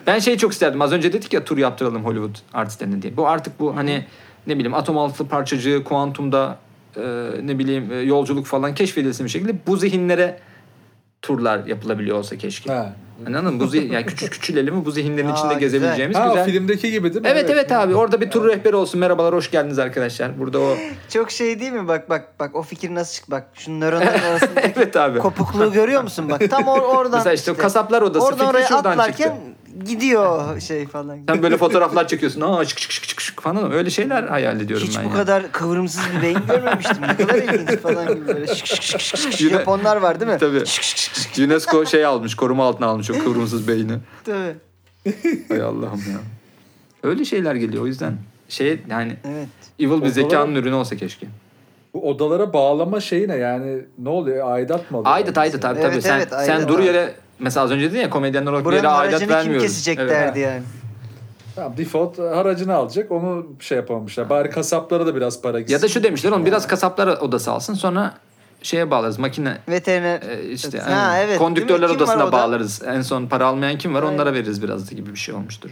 Ben şeyi çok isterdim. Az önce dedik ya tur yaptıralım Hollywood artistlerine diye. Bu artık bu hani ne bileyim atom altı parçacığı, kuantumda e, ne bileyim e, yolculuk falan keşfedilsin bir şekilde bu zihinlere turlar yapılabiliyor olsa keşke.
Ha.
Anladın mı? Bu zihin, yani küçük küçülelim mi bu zihinlerin
Aa,
içinde
güzel.
gezebileceğimiz
Ha,
güzel.
filmdeki gibi değil mi?
Evet evet abi orada bir tur rehberi olsun. Merhabalar hoş geldiniz arkadaşlar. Burada o [LAUGHS]
Çok şey değil mi? Bak bak bak o fikir nasıl çık bak şu nöronların [LAUGHS] arasındaki
evet abi.
kopukluğu görüyor musun bak tam or- oradan
Mesela işte, kasaplar odası
oradan
fikri
oraya
şuradan
atlarken
çıktı.
Gidiyor şey falan.
Sen böyle fotoğraflar çekiyorsun. Aa şık şık şık şık şık falan. Öyle şeyler hayal ediyorum
Hiç
ben
bu
yani.
kadar kıvrımsız bir beyin görmemiştim. Ne kadar [LAUGHS] ilginç falan gibi böyle şık şık şık şık şık
Yine-
Japonlar var değil mi?
Tabii.
Şık şık şık şık
UNESCO şey almış, koruma altına almış o kıvrımsız beyni.
tabii.
Hay Allah'ım ya. Öyle şeyler geliyor o yüzden. Şey yani
Evet.
evil bir zekanın ürünü olsa keşke.
Bu odalara bağlama şeyi ne yani ne oluyor aidat mı alıyorlar?
Aidat aidat abi
Evet,
tabii. Sen,
evet,
sen dur yere mesela az önce dedin ya komedyenler olarak bir
Buranın
yere aidat
haracını kim
vermiyoruz.
kesecek
Evet.
derdi yani.
Tamam default haracını alacak onu şey yapamamışlar. Bari kasaplara da biraz para gitsin.
Ya da şu demişler oğlum biraz kasaplar odası alsın sonra şeye bağlarız makine
Veteriner.
e, işte
Ha,
aynen.
evet.
konduktörler odasına bağlarız. En son para almayan kim var
Aynen.
onlara veririz biraz da gibi bir şey olmuştur.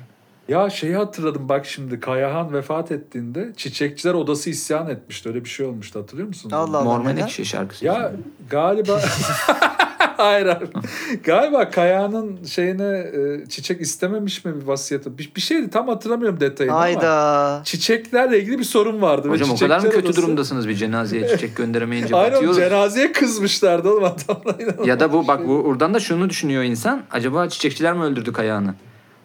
Ya şeyi hatırladım bak şimdi Kayahan vefat ettiğinde Çiçekçiler Odası isyan etmişti. Öyle bir şey olmuştu hatırlıyor musun?
Allah Allah.
Mor
neden?
Menekşe şarkısı.
Ya galiba [LAUGHS] [LAUGHS] hayır, hayır. Galiba Kayahan'ın şeyine e, çiçek istememiş mi bir vasiyeti? Bir, bir şeydi tam hatırlamıyorum detayını ama
Hayda.
çiçeklerle ilgili bir sorun vardı. ve
Hocam o kadar mı kötü
Odası-
durumdasınız bir cenazeye çiçek [LAUGHS] gönderemeyince
Aynen
batıyoruz.
cenazeye kızmışlardı oğlum adamlar.
Ya da bu bak
şey.
bu buradan da şunu düşünüyor insan. Acaba çiçekçiler mi öldürdük ayağını?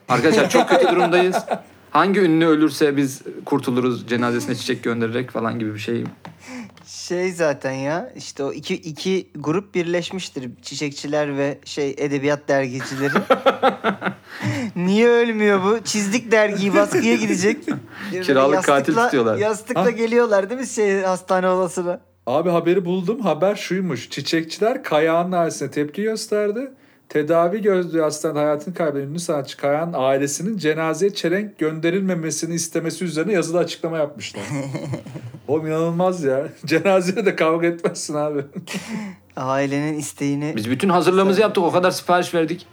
Arkadaşlar çok kötü durumdayız. Hangi ünlü ölürse biz kurtuluruz cenazesine çiçek göndererek falan gibi bir şey.
Şey zaten ya işte o iki, iki grup birleşmiştir. Çiçekçiler ve şey edebiyat dergicileri. [LAUGHS] Niye ölmüyor bu? Çizdik dergiyi baskıya gidecek. [LAUGHS]
Kiralık katil
Yastıkla-
tutuyorlar.
Yastıkla
Ha?
geliyorlar değil mi şey hastane odasına?
Abi haberi buldum. Haber şuymuş. Çiçekçiler Kayağan'ın ailesine tepki gösterdi. Tedavi gözlüğü hastanede hayatını kaybeden ünlü sanatçı Kayan ailesinin cenazeye çelenk gönderilmemesini istemesi üzerine yazılı açıklama yapmışlar. [LAUGHS] Oğlum inanılmaz ya. [LAUGHS] Cenazeye de kavga etmezsin abi.
Ailenin isteğini
Biz bütün hazırlığımızı yaptık. O kadar sipariş verdik.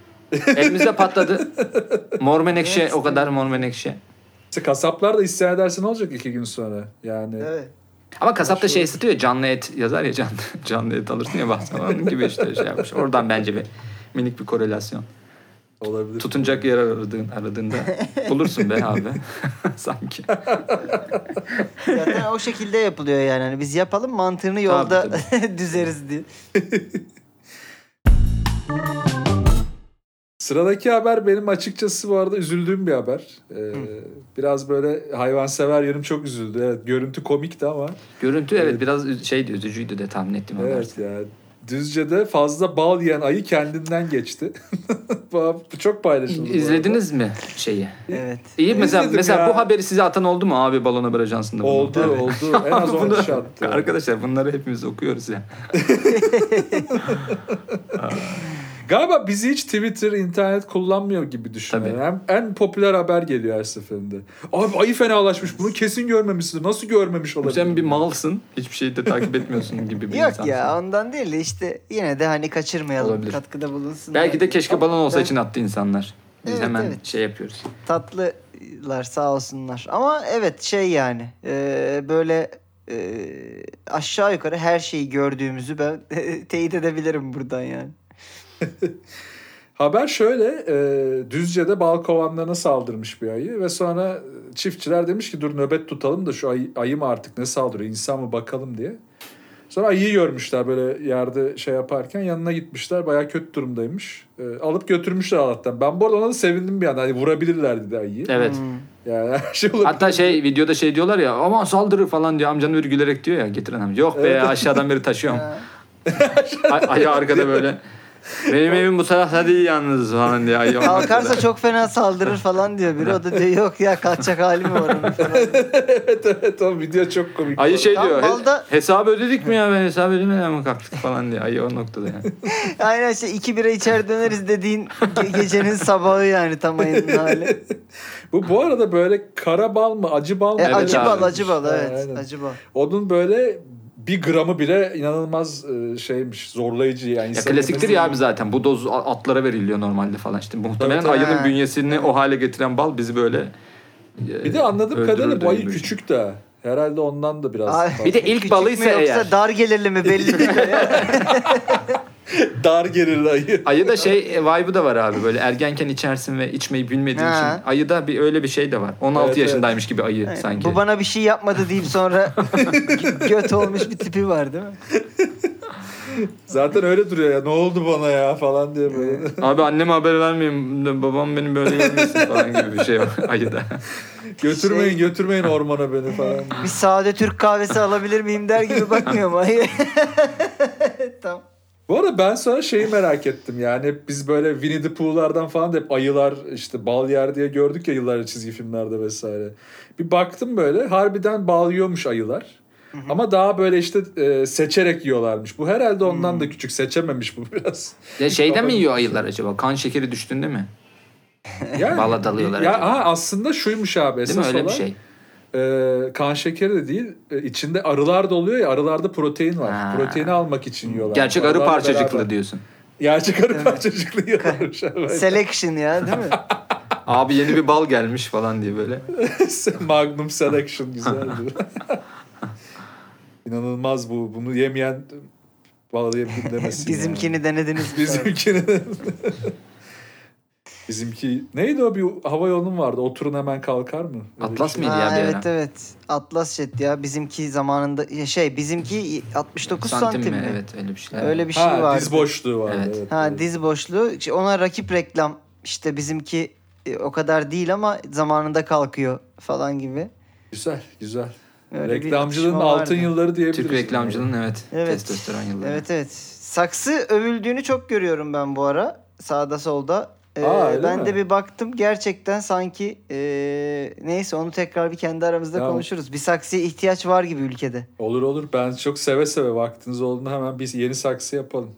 Elimizde patladı. Mor menekşe
Evet.
o kadar mor menekşe.
İşte kasaplar da isyan ederse ne olacak iki gün sonra? Yani
Evet.
Ama kasapta şey satıyor canlı et yazar ya canlı, canlı et alırsın ya bazen. Onun gibi işte şey yapmış. Oradan bence bir minik bir korelasyon.
olabilir.
Tutunacak yer aradığın, aradığında [LAUGHS] bulursun be abi. [LAUGHS] Sanki.
Zaten o şekilde yapılıyor yani. Hani biz yapalım mantığını yolda
Tabii, [LAUGHS]
düzeriz diye.
Sıradaki haber benim açıkçası bu arada üzüldüğüm bir haber. Ee, biraz böyle hayvansever yanım çok üzüldü. Evet görüntü komikti ama
Görüntü evet biraz şeydi üzücüydü de tahmin ettim.
evet ya Düzce'de fazla bal yiyen ayı kendinden geçti. [LAUGHS] bu çok paylaşıldı.
İzlediniz mi şeyi?
Evet.
İyi mesela
İzledim
mesela
ya.
bu haberi size atan oldu mu abi balon haber ajansında? bunu?
Oldu
Evet.
oldu. [LAUGHS] En az 10
Bunu-
kişi attı.
Arkadaşlar bunları hepimiz okuyoruz ya. [LAUGHS]
Galiba bizi hiç Twitter, internet kullanmıyor gibi düşünüyorum. Hem en popüler haber geliyor her seferinde. Abi ayı fenalaşmış. Bunu kesin görmemişsin. Nasıl görmemiş olabilir?
Sen bir malsın. Hiçbir şeyi de takip etmiyorsun gibi bir [LAUGHS]
Yok
insansın.
ya ondan değil de işte yine de hani kaçırmayalım.
Olabilir.
Katkıda bulunsun.
Belki de keşke balon olsa
Ben-
için attı insanlar. Biz
Evet,
hemen
evet.
şey yapıyoruz.
tatlılar sağ olsunlar. Ama evet şey yani e, böyle e, aşağı yukarı her şeyi gördüğümüzü ben [LAUGHS] teyit edebilirim buradan yani. [LAUGHS]
Haber şöyle. E, Düzce'de bal kovanlarına saldırmış bir ayı. Ve sonra çiftçiler demiş ki dur nöbet tutalım da şu ayı, ayı mı artık ne saldırıyor? insan mı bakalım diye. Sonra ayıyı görmüşler böyle yerde şey yaparken yanına gitmişler. Bayağı kötü durumdaymış. E, alıp götürmüşler Allah'tan. Ben bu arada ona da sevindim bir anda. Hani vurabilirler dedi ayıyı.
Evet.
Hmm.
Yani her şey olabilir.
Hatta şey videoda şey diyorlar ya aman saldırır falan diyor amcanın biri gülerek diyor ya getiren amca. Yok be
Evet.
aşağıdan biri taşıyorum. [LAUGHS]
Ha,
Ay, ayı arkada böyle. Benim evim bu tarafta değil yalnız falan diye ayı.
Kalkarsa çok fena saldırır falan diyor biri. O da diyor yok ya kaçacak hali mi var onun falan. [LAUGHS]
evet evet o video çok komik.
Ayı şey
Tam
diyor. "He-
balda-
hesabı ödedik mi ya ben hesap ödemeden mi kalktık falan diye. Ayı o noktada yani. [LAUGHS]
Aynen işte iki bira içer döneriz dediğin ge- gecenin sabahı yani tam ayının [LAUGHS] hali.
Bu bu arada böyle kara bal mı acı bal mı?
E,
Evet
acı
abi.
bal acı bal
Ha,
evet
aynen.
acı bal.
Onun böyle bir gramı bile inanılmaz e, şeymiş zorlayıcı yani.
Ya klasiktir ya abi zaten. Bu doz atlara veriliyor normalde falan işte. Muhtemelen
tabii.
ayının
Ha.
bünyesini o hale getiren bal bizi böyle e,
Bir de anladığım kadarıyla bu ayı küçük de. Herhalde ondan da biraz.
Ay,
fazla.
Bir de ilk balıysa
mü yoksa
eğer.
dar gelirli mi belli değil. [LAUGHS] [LAUGHS] [LAUGHS]
dar gelirli ayı.
Ayı da şey e, vibe'ı da var abi böyle ergenken içersin ve içmeyi bilmediğin
Ha.
için. Ayıda bir öyle bir şey de var. 16
Evet,
yaşındaymış gibi ayı
Yani
sanki.
Bu bana bir şey yapmadı deyip sonra [LAUGHS] gö- göt olmuş bir tipi var değil mi? [LAUGHS]
Zaten öyle duruyor ya. Ne oldu bana ya falan diye böyle.
Abi anneme haber vermeyeyim. Babam beni böyle görmesin falan gibi bir şey var ayıda.
götürmeyin
Şey-
götürmeyin ormana beni falan.
Bir sade Türk kahvesi alabilir miyim der gibi bakmıyor mu? Hayır. tamam.
Bu arada ben sonra şeyi merak ettim yani hep biz böyle Winnie the Pooh'lardan falan da hep ayılar işte bal yer diye gördük ya yıllarca çizgi filmlerde vesaire. Bir baktım böyle harbiden bal yiyormuş ayılar. Ama daha böyle işte e, seçerek yiyorlarmış. Bu herhalde ondan da küçük seçememiş bu biraz.
Ya şeyden mi yiyor ayılar acaba? Kan şekeri düştüğünde mi?
Yani,
Bala dalıyorlar
Ya
acaba.
aha, aslında şuymuş abi
Değil mi
esas
öyle bir
olan,
şey?
E, kan şekeri de değil. e, içinde arılar da oluyor ya arılarda protein var.
Ha.
Proteini almak için yiyorlar.
Gerçek arı
Arılarla
parçacıklı
beraber.
diyorsun.
Gerçek arı parçacıklı yiyorlarmış. [LAUGHS] evet.
Selection ya değil mi? [LAUGHS]
Abi yeni bir bal gelmiş falan diye böyle. [LAUGHS]
Magnum Selection güzeldi. İnanılmaz bu. Bunu yemeyen bağlayabilir demesin.
Bizimkini denediniz.
Bizimkini. Bizimki neydi o bir hava yolunun vardı. Oturun hemen kalkar mı? Öyle
Atlas
şey.
mıydı ya bir
evet
ara?
evet. Atlas jet ya. Bizimki zamanında şey bizimki 69 santim,
Santim mi?
mi?
Evet öyle bir şey.
Öyle bir şey
ha,
vardı.
diz boşluğu vardı.
Evet.
Evet.
Ha
evet.
diz boşluğu. İşte ona rakip reklam işte bizimki e, o kadar değil ama zamanında kalkıyor falan gibi.
Güzel, güzel.
Öyle
Reklamcılığın altın
vardı.
yılları diyebiliriz.
Türk reklamcılığının evet,
Evet.
testosteron yılları.
Evet evet. Saksı övüldüğünü çok görüyorum ben bu ara. Sağda solda. Ee,
Aa, öyle
ben
mi?
de bir baktım gerçekten sanki e, neyse onu tekrar bir kendi aramızda
Tamam.
konuşuruz. Bir saksıya ihtiyaç var gibi ülkede.
Olur olur. Ben çok seve seve vaktiniz olduğunda hemen biz yeni saksı yapalım.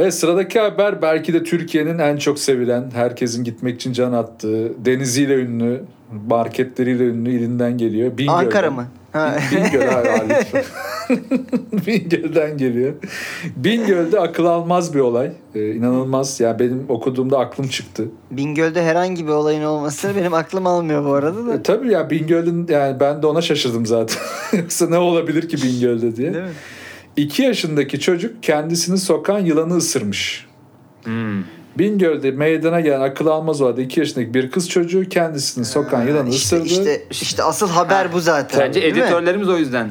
Ve sıradaki haber belki de Türkiye'nin en çok sevilen, herkesin gitmek için can attığı, deniziyle ünlü, marketleriyle ünlü ilinden geliyor. Bingöl'den.
Ankara mı? Ha.
Bingöl [LAUGHS] ha, lütfen. [LAUGHS] Bingöl'den geliyor. Bingöl'de akıl almaz bir olay. Ee, inanılmaz. Yani benim okuduğumda aklım çıktı.
Bingöl'de herhangi bir olayın olması benim aklım almıyor bu arada da.
E, tabii ya Bingöl'ün yani ben de ona şaşırdım zaten. [LAUGHS] Yoksa ne olabilir ki Bingöl'de diye.
Değil mi?
2 yaşındaki çocuk kendisini sokan yılanı ısırmış.
Hmm.
Bingöl'de meydana gelen akıl almaz olayda 2 yaşındaki bir kız çocuğu kendisini sokan yılanı
İşte,
ısırdı.
işte, işte asıl haber bu zaten.
Bence editörlerimiz o yüzden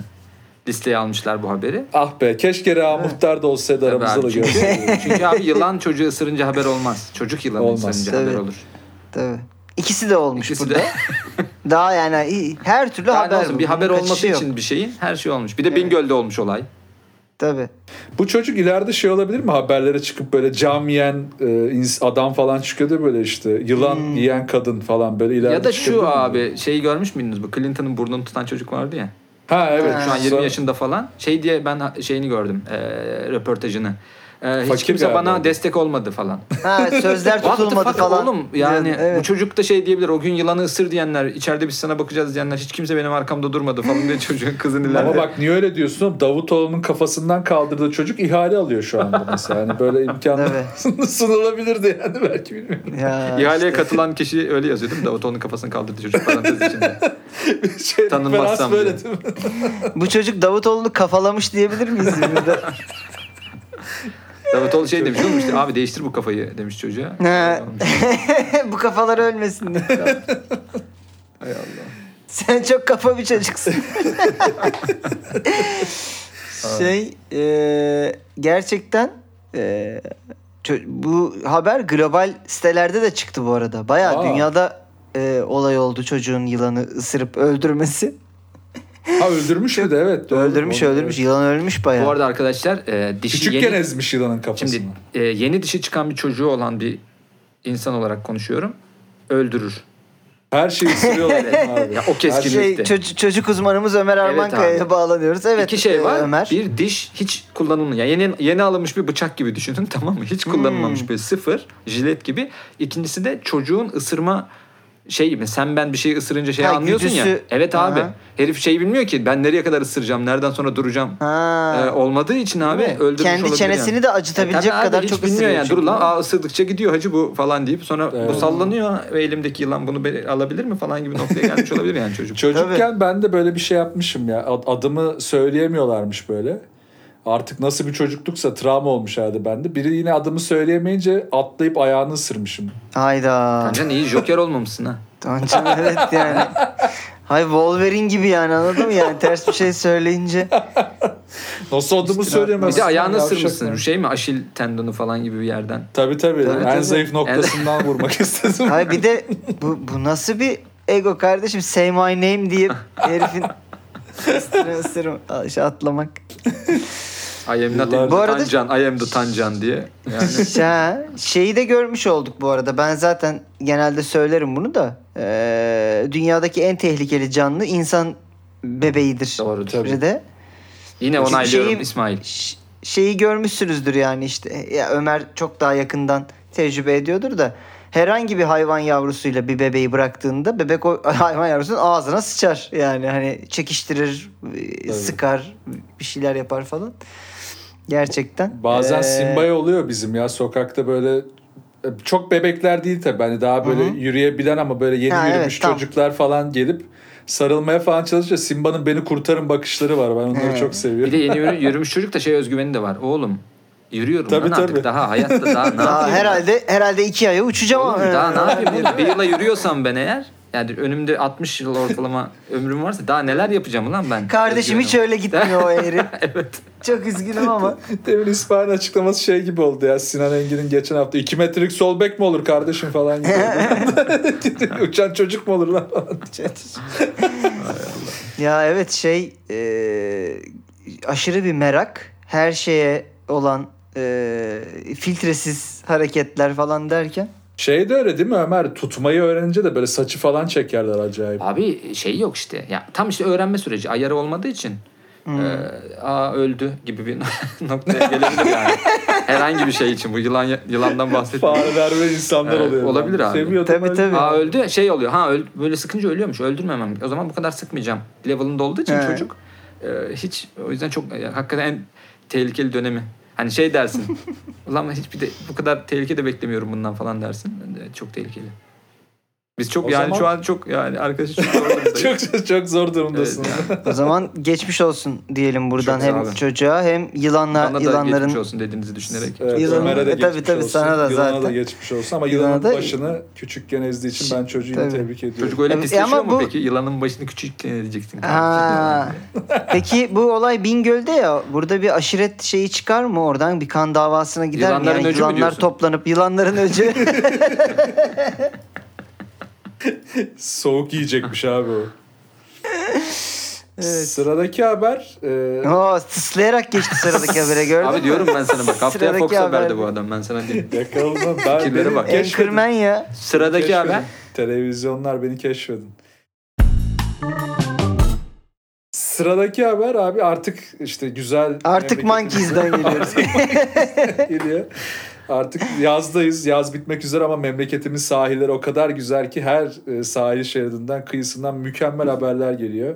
listeye almışlar bu haberi.
Ah be keşke Reha Muhtar da olsaydı aramızda da
çünkü,
görseydi. [LAUGHS]
çünkü abi yılan çocuğu ısırınca haber olmaz. Çocuk yılanı
Olmaz.
ısırınca haber
Tabii.
olur.
Tabii. İkisi de olmuş
İkisi
burada.
de. [LAUGHS]
Daha yani her türlü
ne
haber.
olsun, bir haber olması
yok.
için bir şeyin her şey olmuş. Bir de Bingöl'de olmuş olay.
Tabii.
Bu çocuk ileride şey olabilir mi? Haberlere çıkıp böyle cam yiyen e, adam falan çıkıyordu böyle işte. Yılan
Hmm.
yiyen kadın falan böyle ileride
ya da şu
mi?
abi şeyi görmüş müydünüz bu Clinton'ın burnunu tutan çocuk vardı ya.
Ha evet.
Şu an 20
Sonra-
yaşında falan. Şey diye ben şeyini gördüm. E, röportajını. E, hiç
Fakir
kimse
galiba.
bana destek olmadı falan.
Ha sözler [LAUGHS]
What the
tutulmadı
fuck
falan.
oğlum yani
Evet.
bu çocuk da şey diyebilir o gün yılanı ısır diyenler içeride biz sana bakacağız diyenler hiç kimse benim arkamda durmadı falan diye [LAUGHS] çocuğun kızın ileride.
Ama bak niye öyle diyorsun? Davutoğlu'nun kafasından kaldırdığı çocuk ihale alıyor şu anda mesela. Yani böyle imkanlar [LAUGHS] sunulabilirdi yani belki bilmiyorum.
Ya
İhaleye
işte.
katılan kişi öyle yazıyor değil mi? Davutoğlu'nun kafasını kaldırdı çocuk parantez içinde.
Şey,
Tanınmazsam
referans böyle değil mi?
Bu çocuk Davutoğlu'nu kafalamış diyebilir miyiz? burada?
Davutoğlu şey demiş oğlum işte abi değiştir bu kafayı demiş çocuğa.
Ha. [LAUGHS] Bu kafalar ölmesin diye.
Hay Allah.
Sen çok kafa bir çocuksun. [LAUGHS] şey e, gerçekten e, bu haber global sitelerde de çıktı bu arada. Bayağı
Aa.
dünyada e, olay oldu çocuğun yılanı ısırıp öldürmesi.
Ha öldürmüş mü de evet. doğru.
öldürmüş
Onu-
öldürmüş. Yılan ölmüş bayağı.
Bu arada arkadaşlar e, dişi
Küçükken
yeni,
ezmiş yılanın kafasını.
şimdi e, yeni dişi çıkan bir çocuğu olan bir insan olarak konuşuyorum. Öldürür.
Her şeyi ısırıyorlar [LAUGHS] abi.
Ya o
şey,
keskinlikte.
çocuk, çocuk uzmanımız Ömer Arman
Evet
bağlanıyoruz. Evet.
İki şey
e,
var.
Ömer.
Bir diş hiç kullanılmıyor. Yani yeni yeni alınmış bir bıçak gibi düşünün [LAUGHS] tamam mı? Hiç kullanılmamış
Hmm.
böyle sıfır jilet gibi. İkincisi de çocuğun ısırma şey gibi sen ben bir şey ısırınca şey
Ha,
anlıyorsun ya.
güdüsü.
Evet abi.
Aha.
Herif şey bilmiyor ki ben nereye kadar ısıracağım, nereden sonra duracağım.
Ha.
Ee, olmadığı için abi
mi?
öldürmüş
Kendi çenesini
yani.
de acıtabilecek
E, tabii abi,
kadar
hiç
çok
bilmiyor
ısırıyor
yani. Dur lan aa, ısırdıkça gidiyor hacı bu falan deyip sonra bu
Evet.
sallanıyor ve elimdeki yılan bunu alabilir mi falan gibi noktaya gelmiş olabilir yani çocuk. [LAUGHS]
Çocukken ben de böyle bir şey yapmışım ya. Ad- Adımı söyleyemiyorlarmış böyle. Artık nasıl bir çocukluksa travma olmuş herhalde bende. Biri yine adımı söyleyemeyince atlayıp ayağını ısırmışım.
Hayda.
Tancan iyi joker olmamışsın ha.
Tancan evet yani. Hay Wolverine gibi yani anladın mı yani ters bir şey söyleyince.
Nasıl adımı
Bir
söyleyemezsin?
de ayağını ısırmışsın.
ya.
Şey mi? Aşil tendonu falan gibi bir yerden.
Tabii tabii.
Tabii,
en
tabii.
zayıf noktasından vurmak [LAUGHS] istedim.
Hay bir de bu, bu nasıl bir ego kardeşim say my name diye herifin [LAUGHS] üstüne ısırım şey atlamak.
I am not
Bu arada-
Tancan, I am the Tancan diye. Yani [LAUGHS]
Ha, şeyi de görmüş olduk bu arada. Ben zaten genelde söylerim bunu da. Ee, dünyadaki en tehlikeli canlı insan bebeğidir.
doğrudur.
Tabii.
de.
Yine onaylıyorum
şeyi-
İsmail.
Şeyi görmüşsünüzdür yani işte ya Ömer çok daha yakından tecrübe ediyordur da herhangi bir hayvan yavrusuyla bir bebeği bıraktığında bebek o [LAUGHS] hayvan yavrusunun ağzına sıçar. Yani hani çekiştirir, e, sıkar, bir şeyler yapar falan. Gerçekten.
Bazen
Ee,
Simba'ya oluyor bizim ya sokakta böyle e, çok bebekler değil tabii hani daha böyle
Hı hı.
yürüyebilen ama böyle yeni
Ha,
yürümüş
evet, tam.
çocuklar falan gelip sarılmaya falan çalışınca Simba'nın beni kurtarın bakışları var. Ben onları
He.
çok
Bir
seviyorum.
de yeni yürü- [LAUGHS] yürümüş çocuk da şey özgüveni de var. Oğlum yürüyorum
Tabii,
lan artık
tabii.
daha hayatta daha [LAUGHS] ne
Daha
yapayım?
herhalde herhalde iki aya uçacağım
Oğlum,
ama.
daha ne yapayım? oğlum? Bir yıla yürüyorsam ben eğer yani önümde 60 yıl ortalama [LAUGHS] ömrüm varsa daha neler yapacağım lan ben?
Kardeşim hiç öyle gitmiyor o herif. [LAUGHS]
Evet.
Çok üzgünüm ama. [LAUGHS]
Demin İsmail'in açıklaması şey gibi oldu ya. Sinan Engin'in geçen hafta 2 metrelik sol bek mi olur kardeşim falan gibi. Uçan çocuk mu olur lan falan.
Ya evet şey e, aşırı bir merak her şeye olan e, filtresiz hareketler falan derken
Şey de öyle değil mi Ömer? Tutmayı öğrenince de böyle saçı falan çekerler acayip.
Abi şey yok işte. Ya tam işte öğrenme süreci ayarı olmadığı için Ee, aa öldü gibi bir [LAUGHS] noktaya gelebilir yani. [LAUGHS] Herhangi bir şey için bu yılan yılandan bahsetmiyorum.
Fareler ve insanlar
Evet,
oluyor.
olabilir abi.
Seviyor
Tabii, tabii.
Aa öldü şey oluyor. Ha öl, böyle sıkınca ölüyormuş. Öldürmemem. O zaman bu kadar sıkmayacağım. Level'ında olduğu için
He.
çocuk e, hiç o yüzden çok e, hakikaten en tehlikeli dönemi. Hani şey dersin. Ulan hiçbir de bu kadar tehlike de beklemiyorum bundan falan dersin. Çok tehlikeli. Biz çok
O
yani
zaman-
şu an çok yani arkadaşı çok [LAUGHS] zor durumdayız.
çok çok zor durumdasın.
Evet, yani. [LAUGHS]
O zaman geçmiş olsun diyelim buradan
Çok
hem
olun.
çocuğa hem yılanlar
Bana da
yılanların
geçmiş olsun dediğinizi düşünerek.
Evet,
Yılanı-
Ömer'e de
E, tabii,
geçmiş
tabii,
olsun.
sana da
Yılana
zaten.
da geçmiş olsun ama
Yılana
yılanın
da-
başını küçükken ezdiği için ben çocuğu
Tabii.
tebrik ediyorum.
Çocuk öyle pisleşiyor
ama
mu
bu-
peki? Yılanın başını küçük edeceksin.
Ha. Peki bu olay Bingöl'de ya burada bir aşiret şeyi çıkar mı oradan bir kan davasına gider mi?
Yılanların
Yani
öcü mü
yılanlar toplanıp yılanların öcü. [LAUGHS]
Soğuk yiyecekmiş abi o. Sıradaki haber e,
Oo, tıslayarak geçti sıradaki habere gördün mü?
Abi diyorum ben sana bak. Haftaya
Sıradaki
Fox Haber'de
haber.
bu adam. Ben sana diyeyim.
yakaladım. Ben beni
bak.
Anchorman ya.
Sıradaki
Keşfedin.
haber.
Televizyonlar beni keşfedin. Sıradaki haber abi artık işte güzel
Artık Monkeys'den geliyoruz. [LAUGHS]
geliyor. Artık yazdayız. Yaz bitmek üzere ama memleketimin sahilleri o kadar güzel ki her e, sahil şeridinden, kıyısından mükemmel haberler geliyor.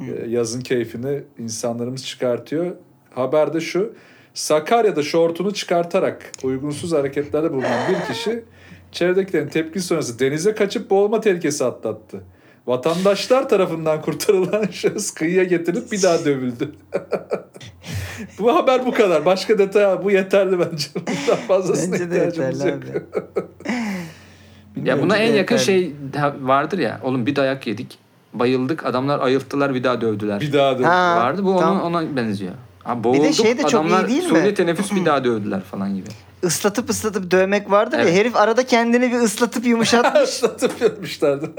E, yazın keyfini insanlarımız çıkartıyor. Haber de şu. Sakarya'da şortunu çıkartarak uygunsuz hareketlerde bulunan bir kişi çevredekilerin tepki sonrası denize kaçıp boğulma tehlikesi atlattı. Vatandaşlar tarafından kurtarılan [LAUGHS] şahıs kıyıya getirilip bir daha dövüldü. [LAUGHS] bu haber bu kadar. Başka detay bu yeterli bence. [LAUGHS] Bundan fazlasına
Bence de
ihtiyacımız
yeterli
yok.
abi.
Ya buna en
de
yakın
yeterli.
şey vardır ya. Oğlum bir dayak yedik. Bayıldık. Adamlar ayılttılar bir daha dövdüler.
Bir daha da.
Ha.
Vardı. Bu ona,
Tamam.
ona benziyor. Ha, boğulduk.
şey de çok iyi
adamlar
değil mi?
suni teneffüs bir daha dövdüler falan gibi.
Islatıp ıslatıp dövmek vardır ya
Evet.
herif arada kendini bir ıslatıp yumuşatmış. [LAUGHS]
Islatıp yapmışlardı.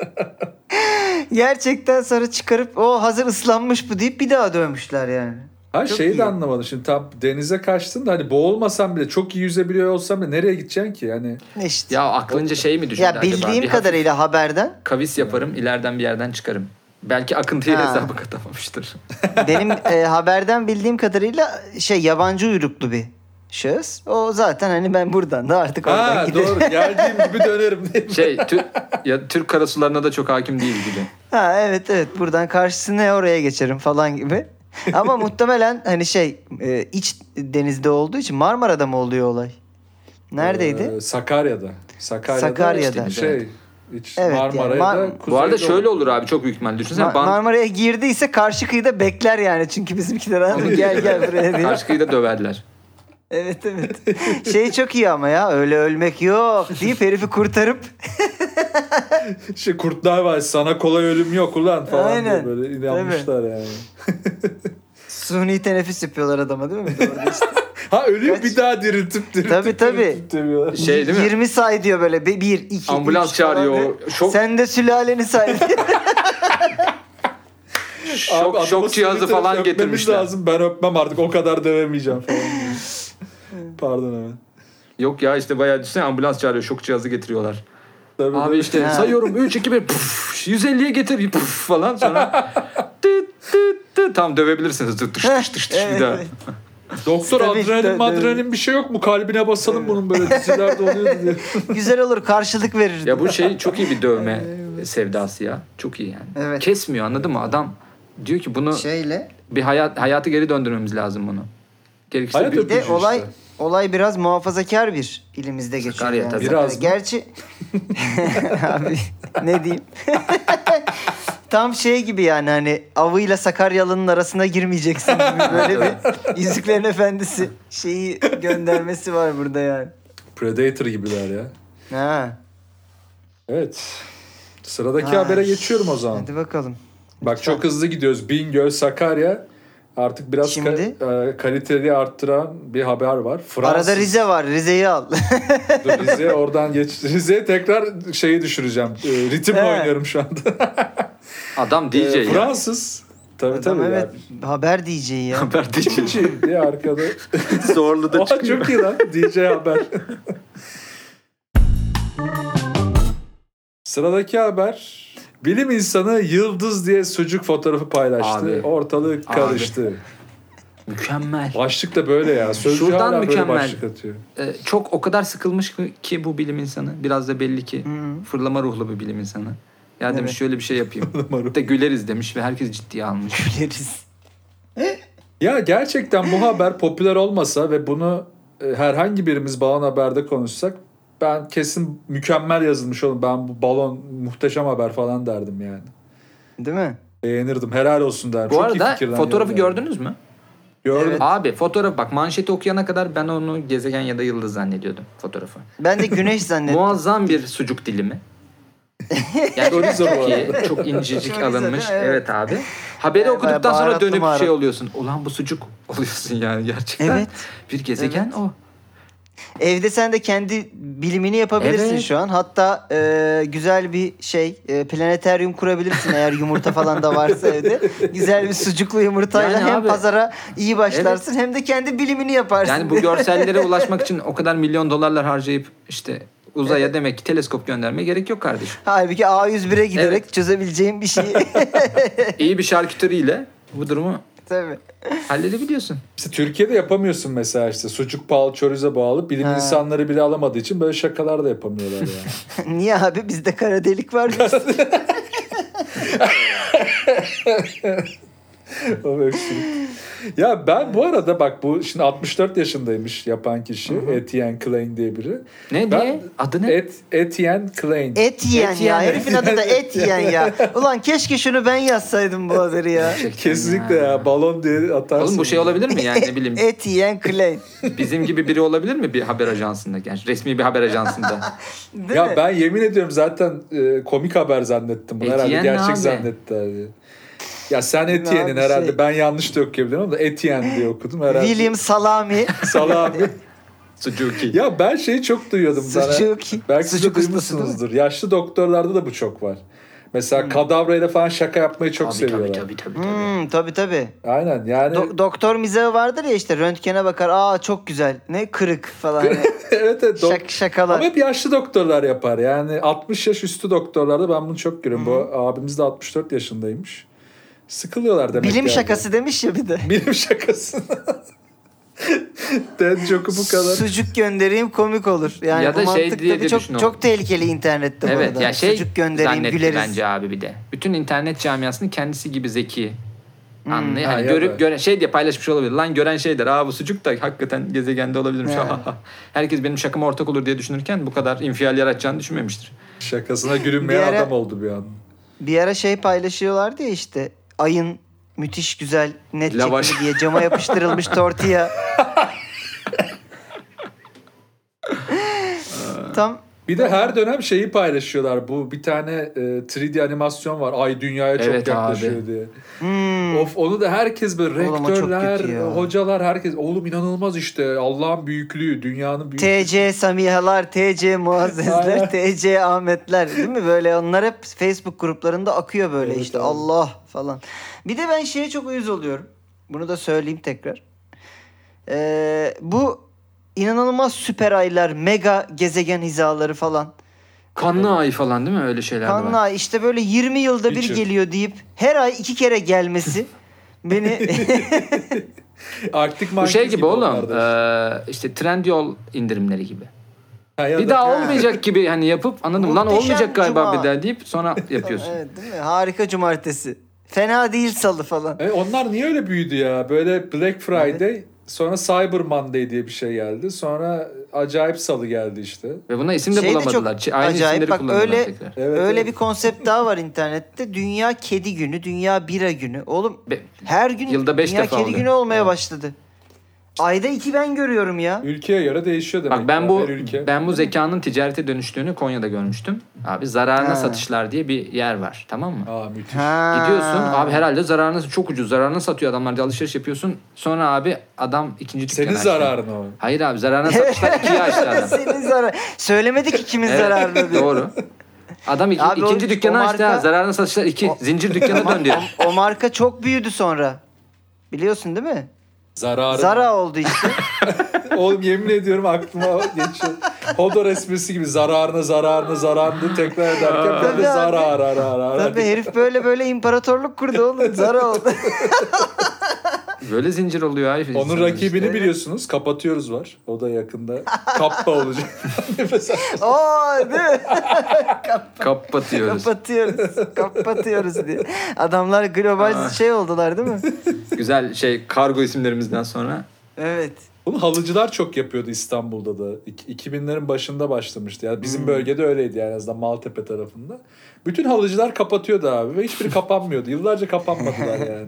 [LAUGHS]
Gerçekten sonra çıkarıp o hazır ıslanmış bu deyip bir daha dövmüşler yani.
Ha
Çok
şeyi
iyi.
de anlamadım. Şimdi tam denize kaçtın da hani boğulmasan bile çok iyi yüzebiliyor olsam bile nereye gideceksin ki? Yani
Ne işte.
Ya aklınca şey mi düşündü
Ya
acaba?
bildiğim
Bir
kadarıyla haberden
hafif kavis yaparım ileriden bir yerden çıkarım. Belki akıntıya
Ha.
hesabı [LAUGHS] katamamıştır.
benim e, haberden bildiğim kadarıyla şey yabancı uyruklu bir şahıs. O zaten hani ben buradan da artık oradan
ha
giderim.
doğru geldiğim gibi dönerim diye. [LAUGHS]
Şey tü- ya Türk karasularına da çok hakim değil gibi.
Ha evet evet buradan karşısına oraya geçerim falan gibi. Ama [LAUGHS] muhtemelen hani şey e, iç denizde olduğu için Marmara'da mı oluyor olay? Neredeydi?
Ee, Sakarya'da. Sakarya'da.
Sakarya'da.
işte Şey, iç
Evet,
Marmara'ya
yani
da
Mar-
Bu arada şöyle olur abi çok büyük ihtimal. Düşünsene
Ma-
ban-
Marmara'ya girdiyse karşı kıyıda bekler yani çünkü bizimkiler gel gel buraya diye.
karşı kıyıda döverler.
Evet evet. Şey çok iyi ama ya öyle ölmek yok deyip herifi kurtarıp [LAUGHS]
Şey kurtlar var sana kolay ölüm yok ulan falan
Aynen.
diye böyle inanmışlar yani.
suni teneffüs yapıyorlar adama değil mi? Orada [LAUGHS] işte.
Ha ölüyor
Kaç-
bir daha diriltip diriltip
Tabii, tabii.
diriltip.
Şey değil mi?
20 say diyor böyle. Bir, bir iki,
Ambulans
üç
çağırıyor. Şok-
Sen de sülaleni say. [LAUGHS]
Şok,
adamı
şok cihazı falan getirmişler.
lazım ben öpmem artık o kadar dövemeyeceğim falan. Pardon hemen.
Yok ya işte bayağı düşünsene ambulans çağırıyor. Şok cihazı getiriyorlar.
Tabii,
Abi
tabii.
işte
Ha.
sayıyorum 3 2 1 puf, 150'ye getir puf falan sonra [LAUGHS] tıt tıt tıt tam dövebilirsiniz tıt tış tış tış tış bir daha.
evet.
Doktor
Tabii,
adrenalin
tabii.
madrenalin bir şey yok mu? Kalbine basalım bunun böyle dizilerde [LAUGHS] oluyor diye.
Güzel olur karşılık verir.
Ya bu şey çok iyi bir dövme [LAUGHS] sevdası ya. Çok iyi yani.
Evet.
Kesmiyor anladın mı? Adam diyor ki bunu
Şeyle.
bir hayat hayatı geri döndürmemiz lazım bunu. Gerekirse
Hayat
bir,
Bir de
Öpücü
olay
işte.
Olay biraz muhafazakar bir ilimizde geçiyor.
Sakarya
yani.
tabii.
Biraz?
Gerçi [LAUGHS] abi ne diyeyim? [LAUGHS] Tam şey gibi yani hani avıyla Sakaryalı'nın arasına girmeyeceksin gibi [LAUGHS] böyle bir Yüzüklerin Efendisi şeyi göndermesi var burada yani.
Predator gibiler ya.
Ha,
Evet. Sıradaki
Ha.
habere geçiyorum o zaman.
hadi bakalım.
Bak çok hızlı gidiyoruz. Bingöl, Sakarya artık biraz
Şimdi?
ka- e, kaliteli arttıran bir haber var. Fransız.
Arada Rize var. Rize'yi al.
Dur, [LAUGHS] Rize oradan geç. Rize'ye tekrar şeyi düşüreceğim. E, ritimle
He.
oynuyorum şu anda. [LAUGHS]
adam DJ
E,
ya.
Fransız. Tabii
Adam
tabii.
evet
Yani.
haber diyeceği ya. [LAUGHS]
Haber DJ.
DJ diye arkada.
Zorlu da çıkıyor.
çok iyi lan. DJ haber. Sıradaki haber Bilim insanı yıldız diye sucuk fotoğrafı paylaştı.
Abi.
Ortalık
Abi.
karıştı.
Mükemmel.
Başlık da böyle ya. Sözcü
Şuradan
hala böyle
mükemmel.
başlık atıyor.
Ee, çok o kadar sıkılmış ki bu bilim insanı. Biraz da belli ki fırlama ruhlu bir bilim insanı. Ya demiş
Evet.
şöyle bir şey yapayım. [LAUGHS] de güleriz demiş ve herkes ciddiye almış. [LAUGHS]
Biliriz.
Ya gerçekten bu haber popüler olmasa ve bunu e, herhangi birimiz balon haberde konuşsak ben kesin mükemmel yazılmış oğlum. Ben bu balon muhteşem haber falan derdim yani.
Değil mi?
Beğenirdim. Helal olsun derdim.
Bu
Çok iyi
arada fotoğrafı
yani.
gördünüz mü?
Gördüm.
Evet.
Abi fotoğraf bak manşeti okuyana kadar ben onu gezegen ya da yıldız zannediyordum fotoğrafı.
Ben de güneş [LAUGHS] zannettim.
Muazzam bir sucuk dilimi. [LAUGHS] Yani çok iyi, çok incecik alınmış.
Evet.
Evet. abi. Haberi
Evet,
okuduktan sonra dönüp şey oluyorsun. Ulan bu sucuk [LAUGHS] oluyorsun yani gerçekten.
Evet.
Bir gezegen o.
Evde sen de kendi bilimini yapabilirsin
Evet.
şu an. Hatta e, güzel bir şey e, planeteryum kurabilirsin eğer yumurta falan da varsa evde. [LAUGHS] Güzel bir sucuklu yumurtayla
Yani
hem
abi-
pazara iyi başlarsın hem de kendi bilimini yaparsın.
Yani bu görsellere [LAUGHS] ulaşmak için o kadar milyon dolarlar harcayıp işte uzaya demek ki teleskop göndermeye gerek yok kardeşim.
Halbuki A101'e giderek
Evet.
çözebileceğin bir şey. [LAUGHS]
İyi bir şarküteriyle bu durumu
Tabii.
halledebiliyorsun.
İşte Türkiye'de yapamıyorsun mesela işte sucuk pahalı çorizo bağlı. Bilim
Ha.
insanları bile alamadığı için böyle şakalar da yapamıyorlar yani. [LAUGHS]
Niye abi bizde kara delik var. [LAUGHS] [LAUGHS] [LAUGHS]
O öksürük. ya ben bu arada bak bu şimdi 64 yaşındaymış yapan kişi. Etienne Klein diye biri.
Ne
Ben-
diye? Adı ne?
Et, Etienne Klein.
Et yiyen
Et
ya. Herifin adı da et yiyen ya. Ulan keşke şunu ben yazsaydım bu haberi ya.
Kesinlikle ya. balon diye atarsın.
Oğlum bu şey olabilir mi yani ne [LAUGHS] bileyim
Et yiyen Clay.
bizim gibi biri olabilir mi bir haber ajansında? Yani resmi bir haber ajansında. [LAUGHS]
Değil
Ya
mi?
ben yemin ediyorum zaten e, komik haber zannettim bunu. Herhalde
Etienne
gerçek
abi?
Ya sen
Ne
Etienne'in herhalde
şey-
ben yanlış da okuyabilirim ama Etienne diye okudum herhalde.
William Salami. [LAUGHS]
Salami. [LAUGHS]
Suzuki.
ya ben şeyi çok duyuyordum. sana.
Sucuk.
Belki siz de
Sucuk mi?
duymuşsunuzdur. Yaşlı doktorlarda da bu çok var. Mesela kadavrayla falan şaka yapmayı çok
tabii, tabii
seviyorlar.
tabii tabii tabii.
Hmm, tabii tabii.
Aynen yani
Do- doktor mizahı vardır ya işte röntgene bakar. Aa çok güzel. Ne kırık falan. [LAUGHS]
Evet evet. dok-
Şak- şakalar.
Ama hep yaşlı doktorlar yapar. Yani 60 yaş üstü doktorlarda ben bunu çok görüyorum. Bu abimiz de 64 yaşındaymış. Sıkılıyorlar demek
Bilim
yani.
şakası demiş ya bir de. [LAUGHS]
Bilim şakası. Dead joke'u bu kadar.
Sucuk göndereyim komik olur. Yani
Ya
bu
da şey
mantık
diye
tabii
de
çok
düşün o.
çok tehlikeli internette bu
Evet
arada.
ya şey
Sucuk göndereyim güleriz.
bence abi bir de. Bütün internet camiasının kendisi gibi zeki. Anlıyor.
Ha,
Hani
ya
görüp
da-
gören şey diye paylaşmış olabilir. Lan gören şey der. Aa bu sucuk da hakikaten gezegende olabilirmiş.
Evet. [LAUGHS]
Herkes benim şakama ortak olur diye düşünürken bu kadar infial yaratacağını düşünmemiştir.
Şakasına gülünmeyen
ara-
adam oldu bir an.
Bir ara şey paylaşıyorlardı ya işte ayın müthiş güzel net
Lavaş.
çekimi diye cama yapıştırılmış [LAUGHS] tortilla. [LAUGHS] Tam
Bir de her dönem şeyi paylaşıyorlar. Bu bir tane e, 3D animasyon var. Ay dünyaya çok
Evet
yaklaşıyor
abi.
diye.
hmm,
Of onu da herkes böyle
Oğlum
rektörler, hocalar herkes oğlum inanılmaz işte Allah'ın büyüklüğü, dünyanın büyüklüğü.
TC Samihalar, TC Muazzezler. TC Ahmetler değil mi? Böyle onlar hep Facebook gruplarında akıyor böyle
Evet,
işte
evet.
Allah falan. Bir de ben şeye çok uyuz oluyorum. Bunu da söyleyeyim tekrar. Ee, bu inanılmaz süper aylar, mega gezegen hizaları falan.
Kanlı ay falan değil mi? Öyle şeyler de var.
Kanla işte böyle 20 yılda bir
Hiç-
geliyor deyip her ay iki kere gelmesi [LAUGHS] beni [LAUGHS]
Arktik
Bu şey gibi oğlum. eee, işte Trendyol indirimleri gibi.
Ha, ya
Bir
da-
daha olmayacak gibi hani yapıp anladın mı? Lan
Muhteşem
olmayacak galiba
Cuma.
bir daha deyip sonra yapıyorsun.
evet değil mi? Harika cumartesi. Fena değil salı falan.
E, onlar niye öyle büyüdü ya? Böyle Black Friday sonra Cyber Monday diye bir şey geldi. Sonra acayip salı geldi işte.
Ve buna isim de
Şey de
bulamadılar.
çok
Ç- Aynı
acayip.
isimleri
Bak öyle-
tekrar.
Evet,
Öyle
evet.
bir konsept daha var internette. Dünya kedi günü, dünya bira günü. Oğlum
Be-
her gün
Yılda beş
dünya
defa
kedi
oluyor.
günü olmaya başladı. Ayda iki ben görüyorum ya.
Ülkeye göre değişiyor demek.
Bak ben bu
her ülke.
ben bu zekanın ticarete dönüştüğünü Konya'da görmüştüm. Abi zararına
Ha.
satışlar diye bir yer var. Tamam mı?
Aa müthiş.
Ha.
Gidiyorsun abi herhalde zararına çok ucuz zararına satıyor adamlar diye alışveriş yapıyorsun. Sonra abi adam ikinci dükkanı
Senin
açtı.
zararın o.
Hayır abi zararına satışlar [LAUGHS] ikiye açtı adam.
Senin zarar. Söylemedi ki kimin
Evet,
zararını diye.
Doğru. Adam iki-
Abi o-
ikinci dükkanı
o
açtı
marka-
ha. Zararına satışlar iki. Zincir dükkanı döndü. [LAUGHS]
O marka çok büyüdü sonra. Biliyorsun değil mi?
Zararın.
Zara oldu işte. [LAUGHS]
Oğlum yemin ediyorum aklıma geçiyor. Hodor esprisi gibi zararına zararına zararını tekrar ederken böyle
Tabii abi.
zarar arar arar.
Tabii herif böyle böyle imparatorluk kurdu oğlum. Zara oldu. [LAUGHS]
Böyle zincir oluyor abi.
Onun rakibini
işte.
biliyorsunuz. Kapatıyoruz var. O da yakında kappa olacak. [LAUGHS]
Oo değil mi? [LAUGHS]
işte. Kapatıyoruz.
Kapatıyoruz. Kapatıyoruz diye. Adamlar global
Ah.
şey oldular değil mi?
Güzel şey kargo isimlerimizden sonra.
Evet.
Bunu halıcılar çok yapıyordu İstanbul'da da. İk- 2000'lerin başında başlamıştı. Yani bizim
Hmm.
bölgede öyleydi yani en azından Maltepe tarafında. Bütün halıcılar kapatıyordu abi ve hiçbiri kapanmıyordu. Yıllarca kapanmadılar [LAUGHS] yani.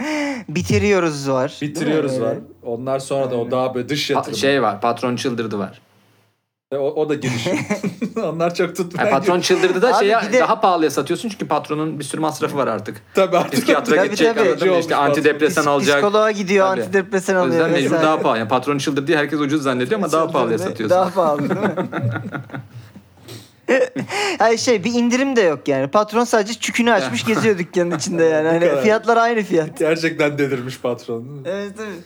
[LAUGHS]
Bitiriyoruz var.
Bitiriyoruz var. Onlar sonra da o daha böyle dış yatırım.
şey var patron çıldırdı var.
E, O, o da girişim. [LAUGHS] [LAUGHS] Onlar çok tutmayan.
Yani patron çıldırdı da
Abi
şeye
bir de-
daha pahalıya satıyorsun çünkü patronun bir sürü masrafı var artık.
Tabii artık.
Psikiyatra
Tabii,
gidecek
tabii.
anladın mı? İşte
Olmuş
antidepresan
Pis-
alacak.
Psikoloğa gidiyor
Tabii.
antidepresan
O
alıyor.
yüzden mecbur
vesaire.
daha pahalı. Yani patron çıldırdı diye herkes ucuz zannediyor ama daha pahalıya satıyorsun.
Daha pahalı değil mi? [LAUGHS] Hayır şey bir indirim de yok yani. Patron sadece çükünü açmış geziyor dükkanın içinde yani. [LAUGHS] Hani fiyatlar aynı fiyat.
Gerçekten delirmiş patron. değil mi?
Evet evet.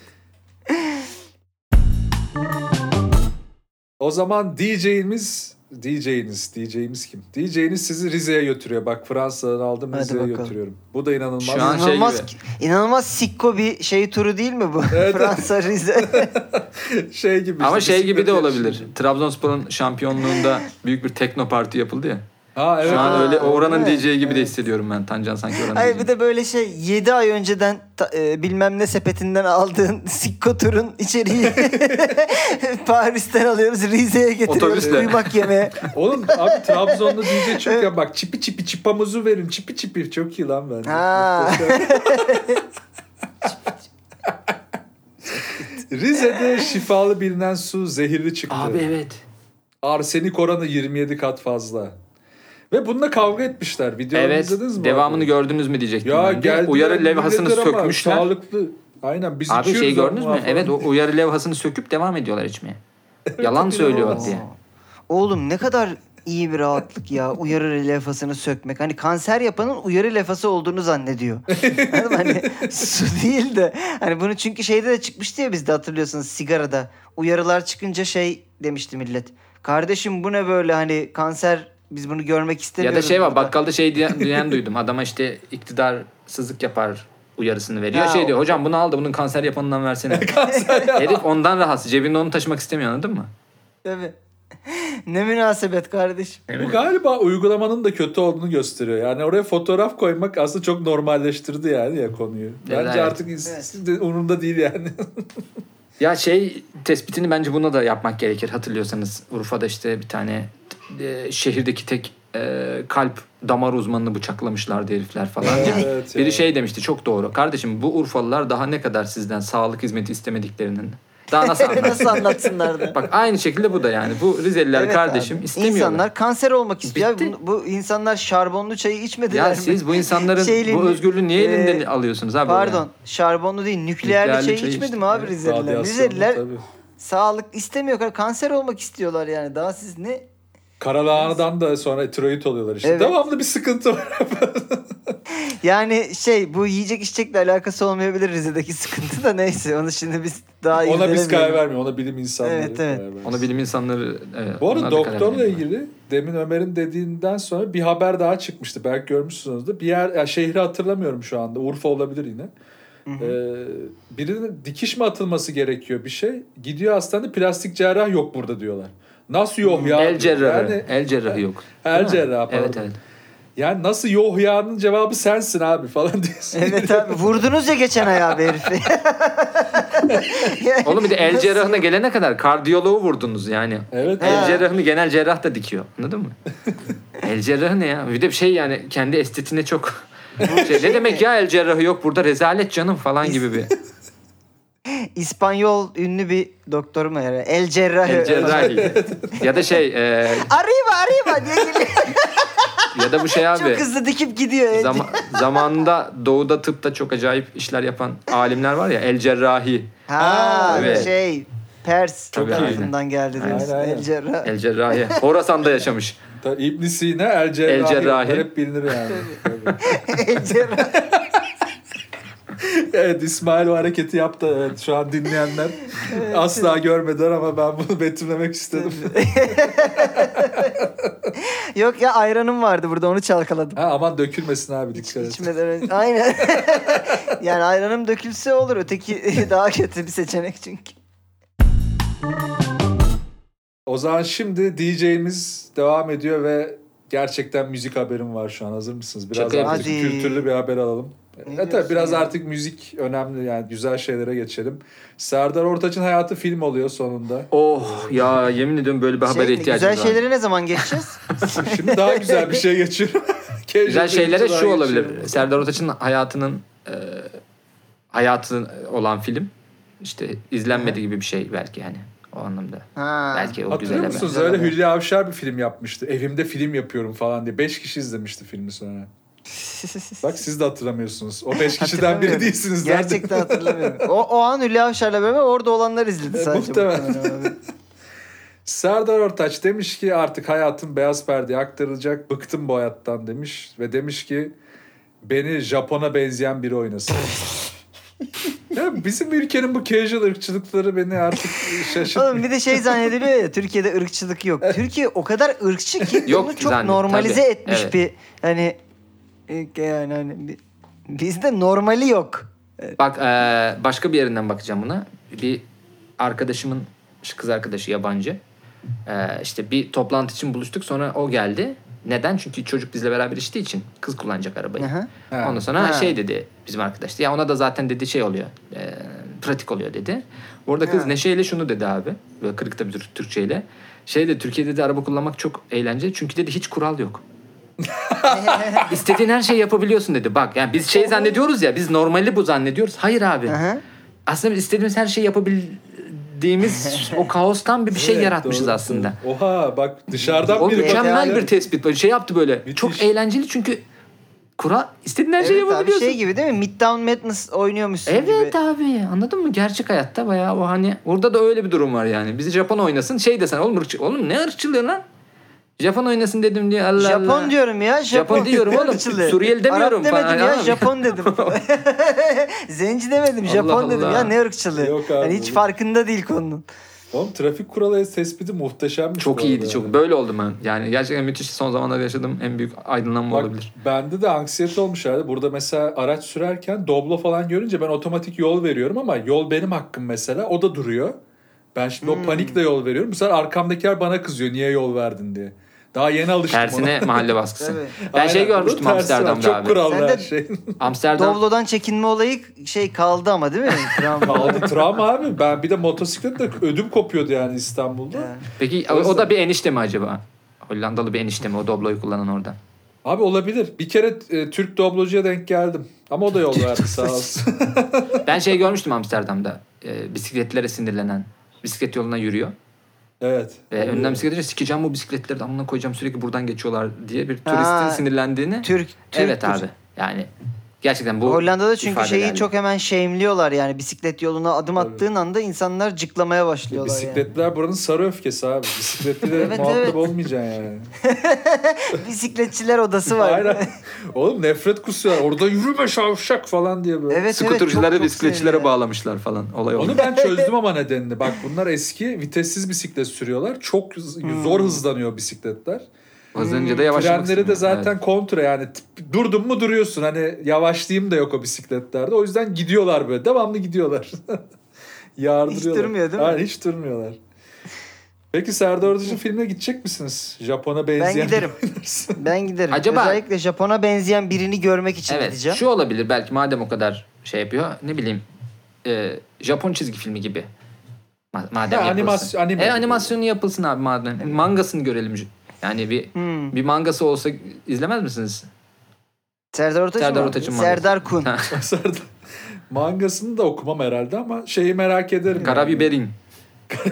O zaman DJ'imiz DJ'iniz, DJ'imiz kim? DJ'iniz sizi Rize'ye götürüyor. Bak Fransa'dan aldım
Hadi
Rize'ye
bakalım.
götürüyorum. Bu da inanılmaz.
Şu an şey
İnanılmaz,
gibi.
inanılmaz sikko bir şey turu değil mi bu?
Evet. [LAUGHS]
Fransa Rize. [LAUGHS]
şey gibi.
Ama
işte,
şey gibi de olabilir. Trabzonspor'un şampiyonluğunda büyük bir tekno parti yapıldı ya.
Ha evet.
Şu an
Ha,
öyle oranın
evet,
DJ gibi de
evet.
hissediyorum ben. Tancan sanki oranın
Hayır bir de böyle şey 7 ay önceden ta- e, bilmem ne sepetinden aldığın [LAUGHS] sikko turun içeriği [LAUGHS] Paris'ten alıyoruz Rize'ye getiriyoruz
Otobüsle.
kuymak yemeye. [LAUGHS]
Oğlum abi Trabzon'da DJ çok ya bak çipi çipi çipamuzu verin çipi çipi çok iyi lan bence.
Ha.
Rize'de şifalı bilinen su zehirli çıktı.
Abi evet.
Arsenik oranı 27 kat fazla. Ve bununla kavga etmişler. Videoları
Evet.
izlediniz mi?
Devamını
abi?
gördünüz mü diyecektim
Ya
ben de. Uyarı levhasını
ama
sökmüşler.
Sağlıklı. Aynen biz
Abi şey gördünüz mü? Evet o uyarı levhasını söküp devam ediyorlar içmeye. Yalan söylüyor diye.
Oğlum ne kadar iyi bir rahatlık ya uyarı levhasını sökmek. Hani kanser yapanın uyarı levhası olduğunu zannediyor. [LAUGHS] Hani su değil de hani bunu çünkü şeyde de çıkmıştı ya bizde hatırlıyorsunuz sigarada. Uyarılar çıkınca şey demişti millet. Kardeşim bu ne böyle hani kanser biz bunu görmek
Ya
istemiyoruz.
da şey var
burada."
bakkalda şey diyen, [LAUGHS] diyen duydum. Adama işte iktidarsızlık yapar uyarısını veriyor.
Ha,
şey diyor hocam bunu al da bunun kanser yapanından versene. [LAUGHS] Herif ondan rahatsız. Cebinde onu taşımak istemiyor anladın mı?
Tabii. ne münasebet kardeşim.
Bu galiba uygulamanın da kötü olduğunu gösteriyor. Yani oraya fotoğraf koymak aslında çok normalleştirdi yani ya konuyu. Bence
Evet.
artık de- umurunda değil yani.
Ya şey tespitini bence buna da yapmak gerekir hatırlıyorsanız. Urfa'da işte bir tane e, şehirdeki tek e, kalp damar uzmanını bıçaklamışlardı herifler falan.
Evet,
Yani
evet
biri
ya.
şey demişti çok doğru. Kardeşim bu Urfalılar daha ne kadar sizden sağlık hizmeti istemediklerinin daha nasıl? [LAUGHS]
Nasıl anlatsınlar da.
Bak aynı şekilde bu da yani. Bu Rizeliler
Evet
kardeşim
abi.
istemiyorlar.
İnsanlar kanser olmak istiyor.
Bitti.
Bu, bu insanlar şarbonlu çayı içmediler
ya
mi?
siz bu insanların [LAUGHS]
Şeyli-
bu özgürlüğü niye
e,
elinden alıyorsunuz abi?
Pardon.
Yani?
şarbonlu değil. Nükleerli,
Nükleerli
çayı
çay
içmedi mi abi Rizeliler? Rizeliler
tabii.
sağlık istemiyor. Kanser olmak istiyorlar yani. Daha siz ne?
Karalahanadan da sonra tiroid oluyorlar işte.
Evet.
Devamlı bir sıkıntı var. [LAUGHS]
Yani şey bu yiyecek içecekle alakası olmayabilir Rize'deki sıkıntı da neyse. Onu şimdi biz daha
Ona biz karar vermiyor. Ona bilim insanları
Evet, evet.
karar versin.
Ona bilim insanları evet,
Bu arada doktorla ilgili demin Ömer'in dediğinden sonra bir haber daha çıkmıştı. Belki görmüşsünüzdür. Bir yer, ya şehri hatırlamıyorum şu anda. Urfa olabilir yine. Ee, birinin dikiş mi atılması gerekiyor bir şey. Gidiyor hastanede plastik cerrah yok burada diyorlar. Nasıl yok ya?
El cerrahı.
Yani,
El cerrahı yok.
El cerrahı,
Evet
pardon.
evet.
yani nasıl yok ya'nın cevabı sensin abi falan [LAUGHS] diyorsun.
Evet abi vurdunuz ya geçen ay abi herifi. [LAUGHS]
Oğlum bir de el cerrahına gelene kadar kardiyoloğu vurdunuz yani.
Evet.
Ha.
El cerrahını genel cerrah da dikiyor. Anladın mı? [LAUGHS] el cerrahı ne ya? Bir de bir şey yani kendi estetine çok şey, ne demek ya el cerrahı yok burada rezalet canım falan gibi bir. [LAUGHS]
İspanyol ünlü bir doktor mu yani? El cerrahı.
El cerrahi. [LAUGHS] ya da şey e,
Arriba arriba diye geliyor. [LAUGHS]
ya da bu şey abi.
Çok hızlı dikip gidiyor. El
Zama- zamanında doğuda tıpta çok acayip işler yapan alimler var ya el cerrahi.
Ha
Evet.
şey Pers
Tabii,
tarafından geldi
aynen.
El cerrah.
El cerrahi. Horasan'da yaşamış.
Ta- İbn Sina el cerrahi.
El cerrahi.
Hep bilinir yani.
El cerrah. [LAUGHS]
Evet İsmail o hareketi yaptı. Evet, şu an dinleyenler asla görmediler ama ben bunu betimlemek istedim. [LAUGHS]
Yok ya ayranım vardı burada onu çalkaladım.
Ha, aman dökülmesin abi dikkat et.
İçmeden önce. Aynen. [LAUGHS] yani ayranım dökülse olur. Öteki daha kötü bir seçenek çünkü.
O zaman şimdi DJ'miz devam ediyor ve gerçekten müzik haberim var şu an. Hazır mısınız? Biraz
Şaka
artık kültürlü bir haber alalım.
Ne
Evet, tabii
diyorsun
biraz
ya?
artık müzik önemli yani güzel şeylere geçelim. Serdar Ortaç'ın hayatı film oluyor sonunda.
Oh ya yemin ediyorum böyle bir habere
Şey,
ihtiyacımız
güzel
var.
şeylere ne zaman geçeceğiz? [LAUGHS]
Şimdi daha güzel bir şey geçiyorum. [LAUGHS]
Güzel şeylere şu olabilir.
Geçiyorum.
Serdar Ortaç'ın hayatının e, hayatı olan film işte izlenmedi gibi bir şey belki yani o anlamda.
Ha.
Belki o güzel
Hatırlıyor
haber.
musunuz?
Güzel
Öyle. Hülya Avşar bir film yapmıştı. Evimde film yapıyorum falan diye. Beş kişi izlemişti filmi sonra. [LAUGHS] Bak siz de hatırlamıyorsunuz. O beş kişiden biri değilsiniz.
Gerçekten hatırlamıyorum. O, o an Hülya Avşar'la beraber orada olanlar izledi
E,
sadece.
muhtemelen. [LAUGHS] Serdar Ortaç demiş ki artık hayatım beyaz perdeye aktarılacak. Bıktım bu hayattan demiş. Ve demiş ki beni Japon'a benzeyen biri oynasın. [LAUGHS] ya bizim ülkenin bu casual ırkçılıkları beni artık şaşırtmıyor.
Oğlum bir de şey zannediliyor ya Türkiye'de ırkçılık yok. Türkiye o kadar ırkçı ki
Yok
bunu çok
zannet-
normalize
tabii,
etmiş
evet.
bir hani yani hani bir- bizde normali yok.
Bak e, başka bir yerinden bakacağım buna. Bir arkadaşımın kız arkadaşı yabancı. E, işte bir toplantı için buluştuk sonra o geldi. Neden? Çünkü çocuk bizle beraber içtiği için kız kullanacak arabayı.
Aha.
Ha.
Ondan sonra
Ha.
şey dedi bizim arkadaş. Ya ona da zaten dedi şey oluyor. e, pratik oluyor dedi. Orada kız
Ha.
neşeyle şunu dedi abi. Böyle kırık tabii Tür- Türkçeyle. Şey dedi Türkiye'de de araba kullanmak çok eğlenceli. Çünkü dedi hiç kural yok. [LAUGHS] [LAUGHS] İstediğin her şeyi yapabiliyorsun dedi. Bak yani biz şey zannediyoruz ya biz normali bu zannediyoruz. Hayır abi.
Aha.
Aslında biz istediğimiz her şeyi yapabildiğimiz [LAUGHS] o kaostan bir bir şey
Evet,
yaratmışız
doğru,
aslında.
Oha bak dışarıdan
O
biri
mükemmel
bakıyor.
bir tespit. Böyle şey yaptı böyle.
Müthiş.
Çok eğlenceli çünkü kural istediğin her şeyi
Evet abi
yapabiliyorsun.
şey gibi değil mi? Midtown Madness oynuyormuşsun
Evet
gibi.
abi anladın mı? Gerçek hayatta bayağı o hani orada da öyle bir durum var yani. Bizi Japon oynasın şey desen oğlum ırkçı, oğlum ne ırkçılığı lan? Japon oynasın dedim diye Allah
Japon
Allah.
diyorum ya. Japon,
Japon diyorum oğlum. Suriyeli demiyorum
Arap demedim
falan,
ya. Japon dedim. [LAUGHS] Zenci demedim.
Allah
Japon dedim
Allah.
ya. Ne ırkçılığı.
Yok abi,
yani hiç farkında değil konunun.
Oğlum trafik kuralı tespiti muhteşemmiş.
Çok iyiydi çok. Böyle oldum ben. Yani gerçekten müthiş son zamanlarda yaşadığım en büyük aydınlanma
Bak,
olabilir.
bende de anksiyete olmuş herhalde. Burada mesela araç sürerken doblo falan görünce ben otomatik yol veriyorum ama yol benim hakkım mesela. O da duruyor. Ben şimdi
Hmm.
o panikle yol veriyorum. Bu sefer arkamdakiler bana kızıyor niye yol verdin diye. Daha yeni alıştım
Tersine
ona.
mahalle [LAUGHS] baskısı.
Tabii.
Ben
Aynen,
şey görmüştüm. Amsterdam'da
Çok
abi.
kurallı
Sen
her
de-
şey. [LAUGHS]
Amsterdam
Doblo'dan çekinme olayı şey kaldı ama değil mi? [LAUGHS] Travma.
Aldı travma abi. Ben bir de motosikletle ödüm kopuyordu yani İstanbul'da.
Yani.
Peki
O
o, da bir enişte mi acaba? Hollandalı bir enişte mi o Doblo'yu kullanan orada?
Abi olabilir. Bir kere e, Türk doblocuya denk geldim. Ama o da yol verdi sağ olsun.
Ben şey görmüştüm Amsterdam'da. E, bisikletlere sinirlenen. Bisiklet yoluna yürüyor.
Evet.
Ve önden bisiklet geçiyor. Sikeceğim bu bisikletleri de amına koyacağım sürekli buradan geçiyorlar diye bir turistin
Ha,
sinirlendiğini.
Türk, Türk
evet abi. Yani gerçekten bu
Hollanda'da çünkü şeyi
ifadelerle.
çok hemen shame'liyorlar yani bisiklet yoluna adım
Tabii.
attığın anda insanlar cıklamaya başlıyorlar yani.
Bisikletler buranın sarı öfkesi abi. Bisikletle [LAUGHS]
Evet,
muhatap
evet.
olmayacaksın yani. [LAUGHS]
Bisikletçiler odası var.
Aynen. Oğlum nefret kusuyorlar. Orada yürüme şavşak falan diye böyle.
Evet evet.
Skutercıları
çok-
bisikletçilere bağlamışlar falan. Olay oldu.
Onu ben çözdüm ama nedenini. Bak bunlar eski vitessiz bisiklet sürüyorlar. Çok
Hmm.
zor hızlanıyor bisikletler.
Az önce de yavaşlamak
Frenleri de zaten kontra yani. Durdun mu duruyorsun. Hani yavaşlayayım da yok o bisikletlerde. O yüzden gidiyorlar böyle. Devamlı gidiyorlar. [LAUGHS] Yardırıyorlar.
Hiç durmuyor değil mi?
Aynen, hiç durmuyorlar. Peki Serdar Ortaç'ın filmine gidecek misiniz? Japon'a benzeyen.
Ben giderim. Ben giderim.
Acaba-
Özellikle Japon'a benzeyen birini görmek için
Evet.
gideceğim.
Şu olabilir belki madem o kadar şey yapıyor. Ne bileyim. e, Japon çizgi filmi gibi. Ma- Madem
Ha,
yapılsın.
animasyon- anime
E, animasyonu yapılsın abi madem. Mangasını görelim. Yani bir
Hmm.
bir mangası olsa izlemez misiniz?
Serdar Ortaç
Serdar? Ortaç'ın mangası.
Serdar Kun. [LAUGHS]
Serdar. Mangasını da okumam herhalde ama şeyi merak ederim.
Karabiberin. [LAUGHS]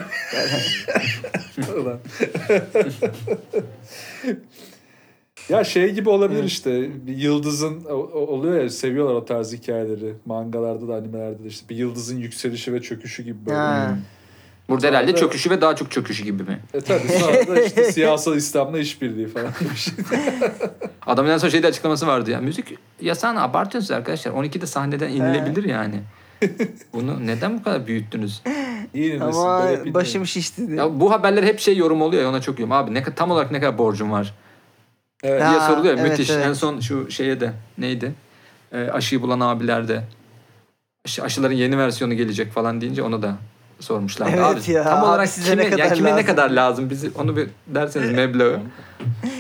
Ya şey gibi olabilir işte. Bir yıldızın oluyor ya seviyorlar o tarz hikayeleri. Mangalarda da animelerde de işte bir yıldızın yükselişi ve çöküşü gibi böyle.
Ha.
Burada herhalde
Sonra da-
çöküşü ve daha çok çöküşü gibi mi?
E tabii sonra da işte [LAUGHS] siyasal İslam'la işbirliği falan bir şey. [LAUGHS]
Adamın en son şeyde açıklaması vardı ya. Müzik yasağını abartıyorsunuz arkadaşlar. 12'de sahneden inilebilir yani. [LAUGHS] Bunu neden bu kadar büyüttünüz?
İyi
Ama
böyle
başım şişti.
Ya bu haberler hep şey yorum oluyor ya ona çok yorum. Abi ne, ka- tam olarak ne kadar borcum var
Evet.
Ha,
diye soruluyor.
evet,
Müthiş.
evet.
En son şu şeye de neydi? Ee, aşıyı bulan abiler de aşı, aşıların yeni versiyonu gelecek falan deyince onu da sormuşlar.
Evet
abi,
ya,
tam
abi
olarak
size
kime,
ne kadar
ya kime ne
lazım?
kadar lazım? Bizi onu bir derseniz meblağı.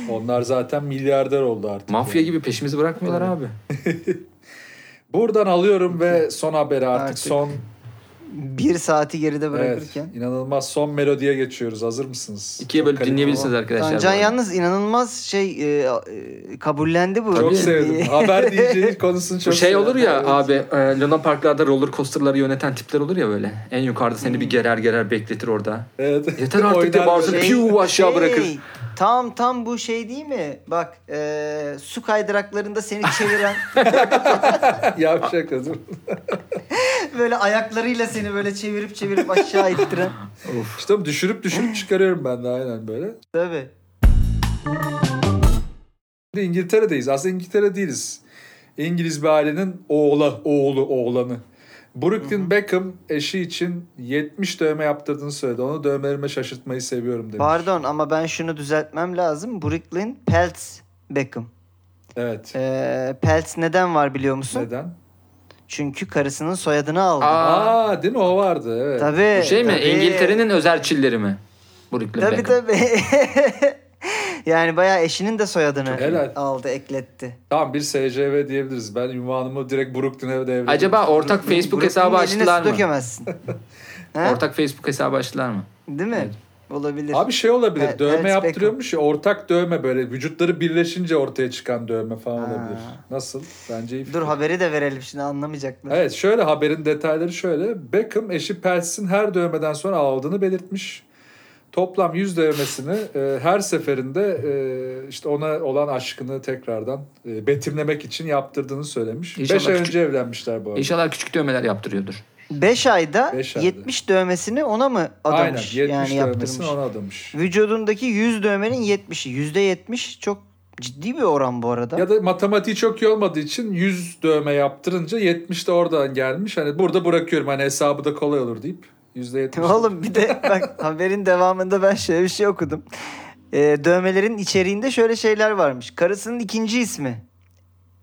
Onlar zaten milyarder oldu artık.
Mafya
yani.
gibi peşimizi bırakmıyorlar abi. [LAUGHS]
Buradan alıyorum ve son haberi artık,
Artık
son
Bir saati geride
evet,
bırakırken.
inanılmaz son melodiye geçiyoruz. Hazır mısınız?
İkiye bölüp dinleyebilirsiniz arkadaşlar.
Can,
bu
Can
arada.
yalnız inanılmaz şey e, e, kabullendi bu.
Çok
Tabii.
sevdim. Haber [LAUGHS] diyeceği konusunu çok
Bu şey olur ya
Evet.
abi e, Luna Parklarda roller coaster'ları yöneten tipler olur ya böyle. En yukarıda seni
Hmm.
bir gerer gerer bekletir orada.
Evet.
Yeter [LAUGHS] artık diye bağırsın.
böyle.
Piu aşağı bırakır.
Tam tam bu şey değil mi? Bak e, su kaydıraklarında seni çeviren [LAUGHS]
Yavşak hazır.
böyle ayaklarıyla seni böyle çevirip çevirip aşağı ittiren. [LAUGHS]
İşte düşürüp düşürüp çıkarıyorum ben de aynen böyle.
Tabii.
Şimdi İngiltere'deyiz. Aslında İngiltere değiliz. İngiliz bir ailenin oğlu, oğlu, oğlanı. Brooklyn Beckham eşi için 70 dövme yaptırdığını söyledi. Onu dövmelerime şaşırtmayı seviyorum demiş.
Pardon ama ben şunu düzeltmem lazım. Brooklyn Peltz Beckham.
Evet.
E, Peltz neden var biliyor musun?
Neden?
Çünkü karısının soyadını aldı.
Aa,
değil mi? O vardı. Evet.
Tabii.
bu şey mi?
tabii.
İngiltere'nin özel çilleri mi? Brooklyn
Tabii
Beckham.
tabii. [LAUGHS] yani bayağı eşinin de soyadını
Helal.
aldı, ekletti.
Tamam bir SCV diyebiliriz. Ben ünvanımı direkt Brooklyn'e devredeyim.
Acaba ortak Facebook hesabı açtılar mı?
dökemezsin. [LAUGHS]
Ortak Facebook hesabı açtılar mı?
Değil mi? Olabilir.
Abi şey olabilir.
Pel-
dövme
Peltz
yaptırıyormuş ya. Ortak dövme böyle. Vücutları birleşince ortaya çıkan dövme falan
Ha.
olabilir. Nasıl? Bence iyi.
Dur
fikir.
haberi de verelim şimdi anlamayacaklar.
Evet şöyle haberin detayları şöyle. Beckham eşi Peltz'in her dövmeden sonra aldığını belirtmiş. Toplam 100 dövmesini e, her seferinde e, işte ona olan aşkını tekrardan e, betimlemek için yaptırdığını söylemiş. 5
İnşallah
ay
küçük-
önce evlenmişler bu arada.
İnşallah küçük dövmeler yaptırıyordur.
5 ayda
Beş ayda.
70 dövmesini ona mı
Aynen
adamış?
70
yani
dövmesini
yaptırmış.
ona adamış.
Vücudundaki 100 dövmenin 70'i. %70 çok ciddi bir oran bu arada.
Ya da matematiği çok iyi olmadığı için 100 dövme yaptırınca 70 de oradan gelmiş. Hani burada bırakıyorum hani hesabı da kolay olur deyip %70. [LAUGHS]
Oğlum bir de bak haberin devamında ben şöyle bir şey okudum. Ee, dövmelerin içeriğinde şöyle şeyler varmış. Karısının ikinci ismi.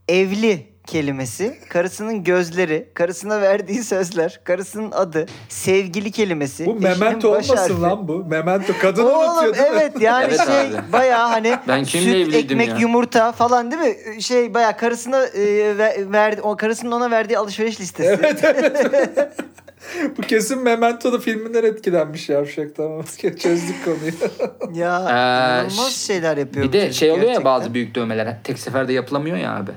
Evli kelimesi, karısının gözleri, karısına verdiği sözler, karısının adı, sevgili kelimesi.
Bu memento olmasın
harfi.
lan bu. Memento kadın
Oğlum
unutuyor değil mi?
evet yani
Evet
şey
abi.
bayağı hani
Ben
süt, ekmek,
ya?
yumurta falan değil mi? Şey bayağı karısına e, ver, verdi, o karısının ona verdiği alışveriş listesi.
Evet evet. [LAUGHS] Bu kesin Memento'da filminden etkilenmiş yavşak tamam. [LAUGHS] Çözdük konuyu. [LAUGHS]
Ya
Ee,
inanılmaz şeyler yapıyor.
Bir de şey oluyor ya
gerçekten.
bazı büyük dövmeler tek seferde yapılamıyor ya abi.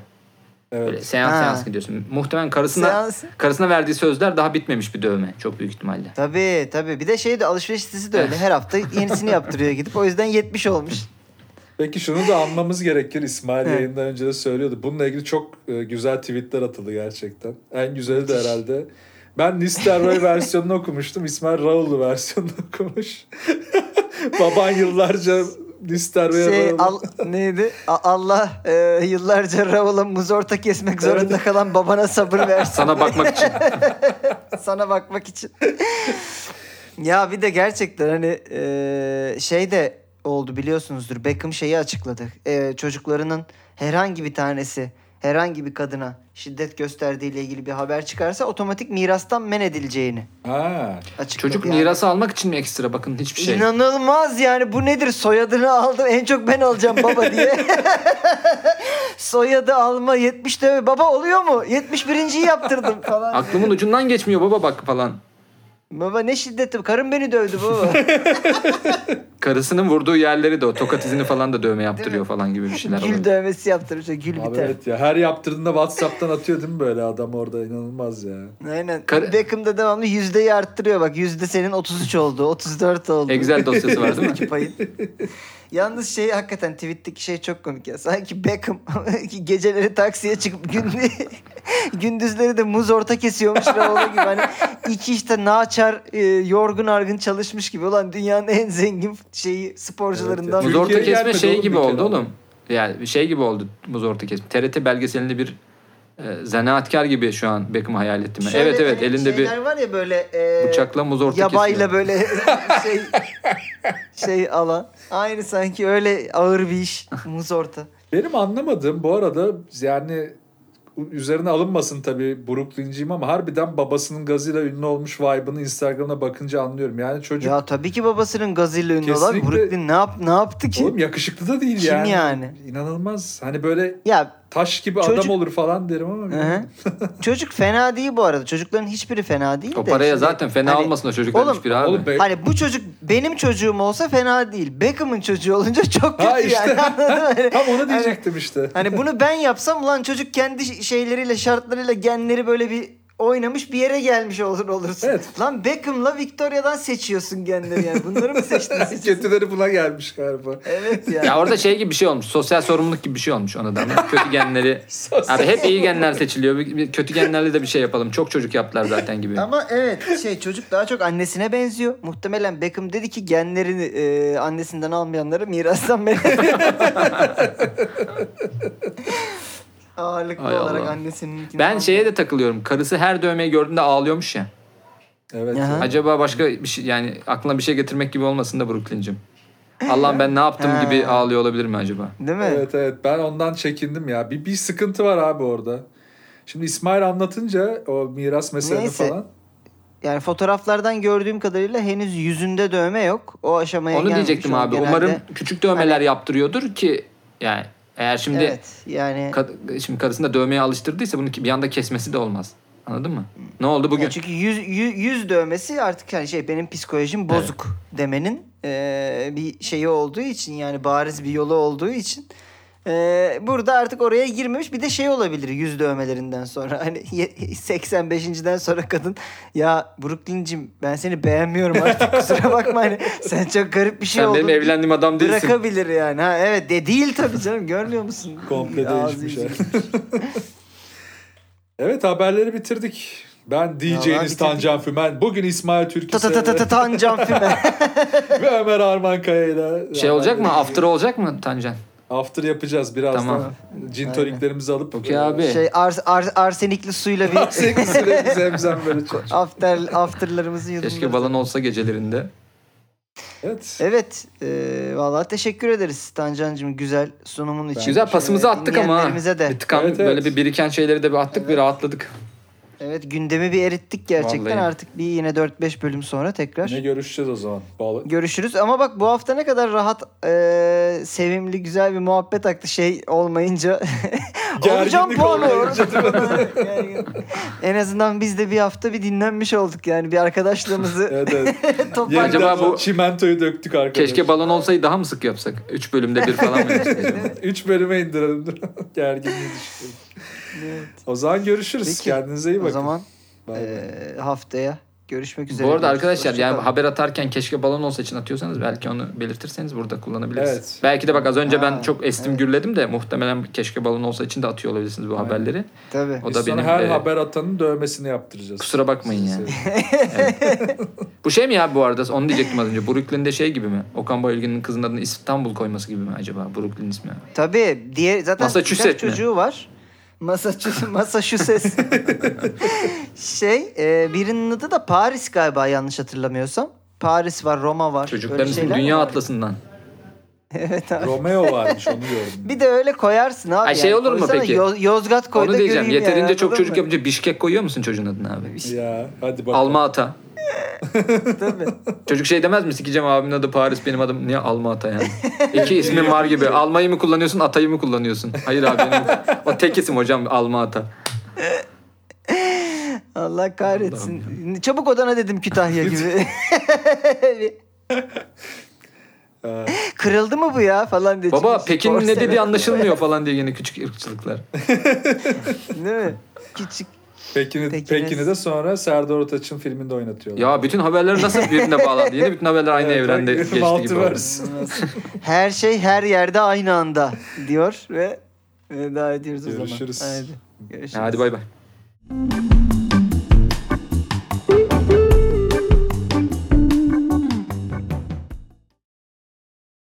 Böyle
Evet.
seans
Ha.
seans gidiyorsun. Muhtemelen karısına
Seans.
karısına verdiği sözler daha bitmemiş bir dövme çok büyük ihtimalle.
Tabii tabii. Bir de şey de alışveriş listesi de öyle. Her hafta yenisini yaptırıyor gidip. O yüzden 70 olmuş.
Peki şunu da anmamız gerekir. İsmail yayından önce de söylüyordu. Bununla ilgili çok e, güzel tweetler atıldı gerçekten. En güzeli de herhalde. Ben Nistelrooy [LAUGHS] versiyonunu okumuştum. İsmail Raul'lu versiyonunu okumuş. [LAUGHS] Baban yıllarca Nistelrooy'a
Şey
bağlı.
al, neydi? A- Allah e, yıllarca Raul'a muz orta kesmek zorunda kalan babana sabır [LAUGHS] versin.
Sana bakmak için. [LAUGHS]
Sana bakmak için. ya bir de gerçekten hani e, şey de oldu biliyorsunuzdur. Beckham şeyi açıkladı. E, çocuklarının herhangi bir tanesi herhangi bir kadına şiddet gösterdiğiyle ilgili bir haber çıkarsa otomatik mirastan men edileceğini
Ha.
açıkladı.
Çocuk
yani.
mirası almak için mi ekstra bakın hiçbir şey.
İnanılmaz yani bu nedir soyadını aldım en çok ben alacağım baba diye. [LAUGHS] Soyadı alma 70 dövme baba oluyor mu? 71.yi yaptırdım falan.
Aklımın ucundan geçmiyor baba bak falan.
Baba ne şiddeti karım beni dövdü baba. [LAUGHS]
Karısının vurduğu yerleri de o tokat izini falan da dövme yaptırıyor falan gibi bir şeyler
gül
oluyor.
dövmesi yaptırmış gül
Abi
biter.
evet ya. Her yaptırdığında Whatsapp'tan atıyor değil mi böyle adam orada? inanılmaz ya.
Aynen.
Kar-
Beckham da devamlı yüzdeyi arttırıyor bak. Yüzde senin 33 oldu, 34 oldu.
Excel dosyası var değil mi? [LAUGHS]
Payın. Yalnız şey hakikaten tweet'teki şey çok komik ya. Sanki Beckham [LAUGHS] geceleri taksiye çıkıp gündüz, [LAUGHS] gündüzleri de muz orta kesiyormuş Raul'a gibi. Hani iki işte naçar e, yorgun argın çalışmış gibi. Ulan dünyanın en zengin şeyi sporcularından
Evet,
Muz
evet.
orta
Türkiye'ye
kesme şey gibi oldu oğlum. Yani şey gibi oldu muz orta kesme. TRT belgeselinde bir e, zanaatkar gibi şu an Beckham'ı hayal ettim.
Şöyle
evet evet elinde bir
var ya böyle e,
bıçakla muz orta
yabayla
kesiyor.
böyle [LAUGHS] şey şey alan. Aynı sanki öyle ağır bir iş. Muz orta.
Benim anlamadığım bu arada yani üzerine alınmasın tabii Brooklyn'ciyim ama harbiden babasının gazıyla ünlü olmuş vibe'ını Instagram'ına bakınca anlıyorum. Yani çocuk
Ya tabii ki babasının gazıyla ünlü olan. Brooklyn ne yap ne yaptı ki?
oğlum yakışıklı da değil
Kim
yani.
yani?
İnanılmaz. Hani böyle
Ya
taş gibi
Çocuk-
adam olur falan derim ama. [LAUGHS]
Çocuk fena değil bu arada. Çocukların hiçbiri fena değil
O
de.
paraya
şimdi
zaten fena
hani-
olmasın o çocukların
Oğlum-
hiçbiri abi.
Oğlum be-
Hani bu çocuk benim çocuğum olsa fena değil. Beckham'ın çocuğu olunca çok kötü
Ha işte.
yani. Anladın mı? [LAUGHS]
Tam onu diyecektim işte.
Hani bunu ben yapsam ulan çocuk kendi şeyleriyle şartlarıyla genleri böyle bir oynamış bir yere gelmiş olur olursun.
Evet.
Lan Beckham'la Victoria'dan seçiyorsun genleri yani. Bunları mı [LAUGHS] seçtin?
Kötüleri buna gelmiş galiba.
evet yani.
Ya orada şey gibi bir şey olmuş. Sosyal sorumluluk gibi bir şey olmuş ona da. Kötü genleri. [LAUGHS] Abi hep iyi genler seçiliyor. Bir- bir Kötü genlerle de bir şey yapalım. Çok çocuk yaptılar zaten gibi.
Ama evet şey çocuk daha çok annesine benziyor. Muhtemelen Beckham dedi ki genlerini e, annesinden almayanları mirastan verelim. [LAUGHS] Ağırlıklı
Hay
olarak
Allah.
annesinin.
Ben şeye de takılıyorum. Karısı her dövmeyi gördüğünde ağlıyormuş ya.
Evet.
Aha.
Acaba başka bir şey yani aklına bir şey getirmek gibi olmasın da Brooklyn'cim. Allah'ım ben ne yaptım
Ha.
gibi ağlıyor olabilir mi acaba?
Değil mi?
Evet evet ben ondan çekindim ya. Bir, bir sıkıntı var abi orada. Şimdi İsmail anlatınca o miras meseleni
Neyse.
falan.
Yani fotoğraflardan gördüğüm kadarıyla henüz yüzünde dövme yok. O aşamaya
Onu diyecektim abi.
genelde-
Umarım küçük dövmeler yaptırıyordur ki yani eğer şimdi
Evet yani.
kad- şimdi karısını da dövmeye alıştırdıysa bunu bir anda kesmesi de olmaz. Anladın mı? Ne oldu bugün?
Ya çünkü yüz, yüz, yüz dövmesi artık hani şey benim psikolojim bozuk demenin eee, bir şeyi olduğu için yani bariz bir yolu olduğu için eee, burada artık oraya girmemiş bir de şey olabilir yüz dövmelerinden sonra hani ye- 85.den sonra kadın ya Brooklyn'cim ben seni beğenmiyorum artık [LAUGHS] kusura bakma hani sen çok garip bir şey
Sen
oldun.
benim evlendiğim adam değilsin.
Bırakabilir yani. Ha, evet de değil tabii canım görmüyor musun? [LAUGHS]
Komple değişmiş. Evet haberleri bitirdik. Ben DJ'niz. Tancan Fümen. Bugün İsmail Türküse
ta ta ta ta Tancan Füme. [LAUGHS]
ve Ömer Arman Kaya'yla.
Şey olacak mı? After olacak mı Tancan?
After yapacağız birazdan.
Tamam.
Cin toniklerimizi alıp.
Okey abi.
Şey ars, ars, arsenikli suyla bir [LAUGHS]
Sevgili zemzem böyle çok. [LAUGHS]
after afterlarımızı yudumlarız.
Keşke balon olsa gecelerinde.
Evet.
Evet. E, vallahi teşekkür ederiz Tancancığım güzel sunumun için.
Güzel pasımızı
E,
attık ama.
de.
Bir tıkan
Evet, evet.
böyle bir biriken şeyleri de bir attık bir rahatladık.
Evet gündemi bir erittik gerçekten.
Vallahi.
Artık bir yine 4-5 bölüm sonra tekrar.
Ne görüşeceğiz o zaman? Bağlı.
Görüşürüz ama bak bu hafta ne kadar rahat, e, sevimli, güzel bir muhabbet aktı şey olmayınca. [LAUGHS] [LAUGHS] Puanı.
olmayınca
Yani [LAUGHS] en azından biz de bir hafta bir dinlenmiş olduk yani bir arkadaşlığımızı
Evet evet.
toparladık.
Acaba bu-
çimentoyu döktük arkadaşlar.
Keşke balon olsaydı daha mı sık yapsak? Üç bölümde bir falan mı yapsak acaba?
Üç bölüme indirelim. Gerginliği düşürelim.
Evet.
O zaman görüşürüz.
Peki.
Kendinize iyi bakın.
O zaman e, haftaya görüşmek üzere.
Bu arada
diyoruz.
arkadaşlar yani haber atarken keşke balon olsa için atıyorsanız belki onu belirtirseniz burada kullanabiliriz.
Evet.
Belki de bak az önce ben
Ha,
çok estim
evet.
gürledim de muhtemelen keşke balon olsa için de atıyor olabilirsiniz bu
Aynen.
haberleri.
Tabii.
O
Biz
da benim
her
e,
haber atanın dövmesini yaptıracağız.
Kusura bakmayın yani.
seviyorum.
Bu şey mi ya bu arada onu diyecektim az önce. Brooklyn'de şey gibi mi? Okan Bayülgen'in kızının adını İstanbul koyması gibi mi acaba? Brooklyn ismi.
Tabii. Diğer zaten
Massachusetts
birkaç
mi?
çocuğu var. Massachusetts. Massachusetts. [LAUGHS] şey, e, birinin adı da Paris galiba yanlış hatırlamıyorsam. Paris var, Roma var. Şeyler
Dünya
var.
Atlası'ndan.
Evet abi.
Romeo varmış onu gördüm.
Bir de öyle koyarsın abi.
Ay, şey olur mu
Koysana,
peki?
Yoz- Yozgat koy
Onu
da
diyeceğim. Yeterince
yani,
çok çocuk
mı?
yapınca Bişkek koyuyor musun çocuğun adını abi?
ya hadi bakalım.
Almata. [LAUGHS]
Tabii.
Çocuk şey demez mi? Sikeceğim abimin adı Paris benim adım. Niye Almata yani? İki [LAUGHS] ismin var gibi. Almayı mı kullanıyorsun Atay'ı mı kullanıyorsun? Hayır abi benim o tek isim hocam Almata. [LAUGHS]
Allah kahretsin. Çabuk odana dedim Kütahya gibi. Kırıldı mı bu ya falan diye.
Baba
spor
ne dediği anlaşılmıyor falan diye yine küçük ırkçılıklar.
Değil mi? Küçük.
Pekin'i,
Pekiniz.
Pekin'i de sonra Serdar Ortaç'ın filminde oynatıyorlar.
Ya bütün haberler nasıl birbirine bağlandı? Yine bütün haberler aynı
Evet,
evrende geçti gibi. [LAUGHS]
Her şey her yerde aynı anda diyor ve veda ediyoruz o zaman.
Görüşürüz.
Haydi. Görüşürüz.
Hadi bay bay.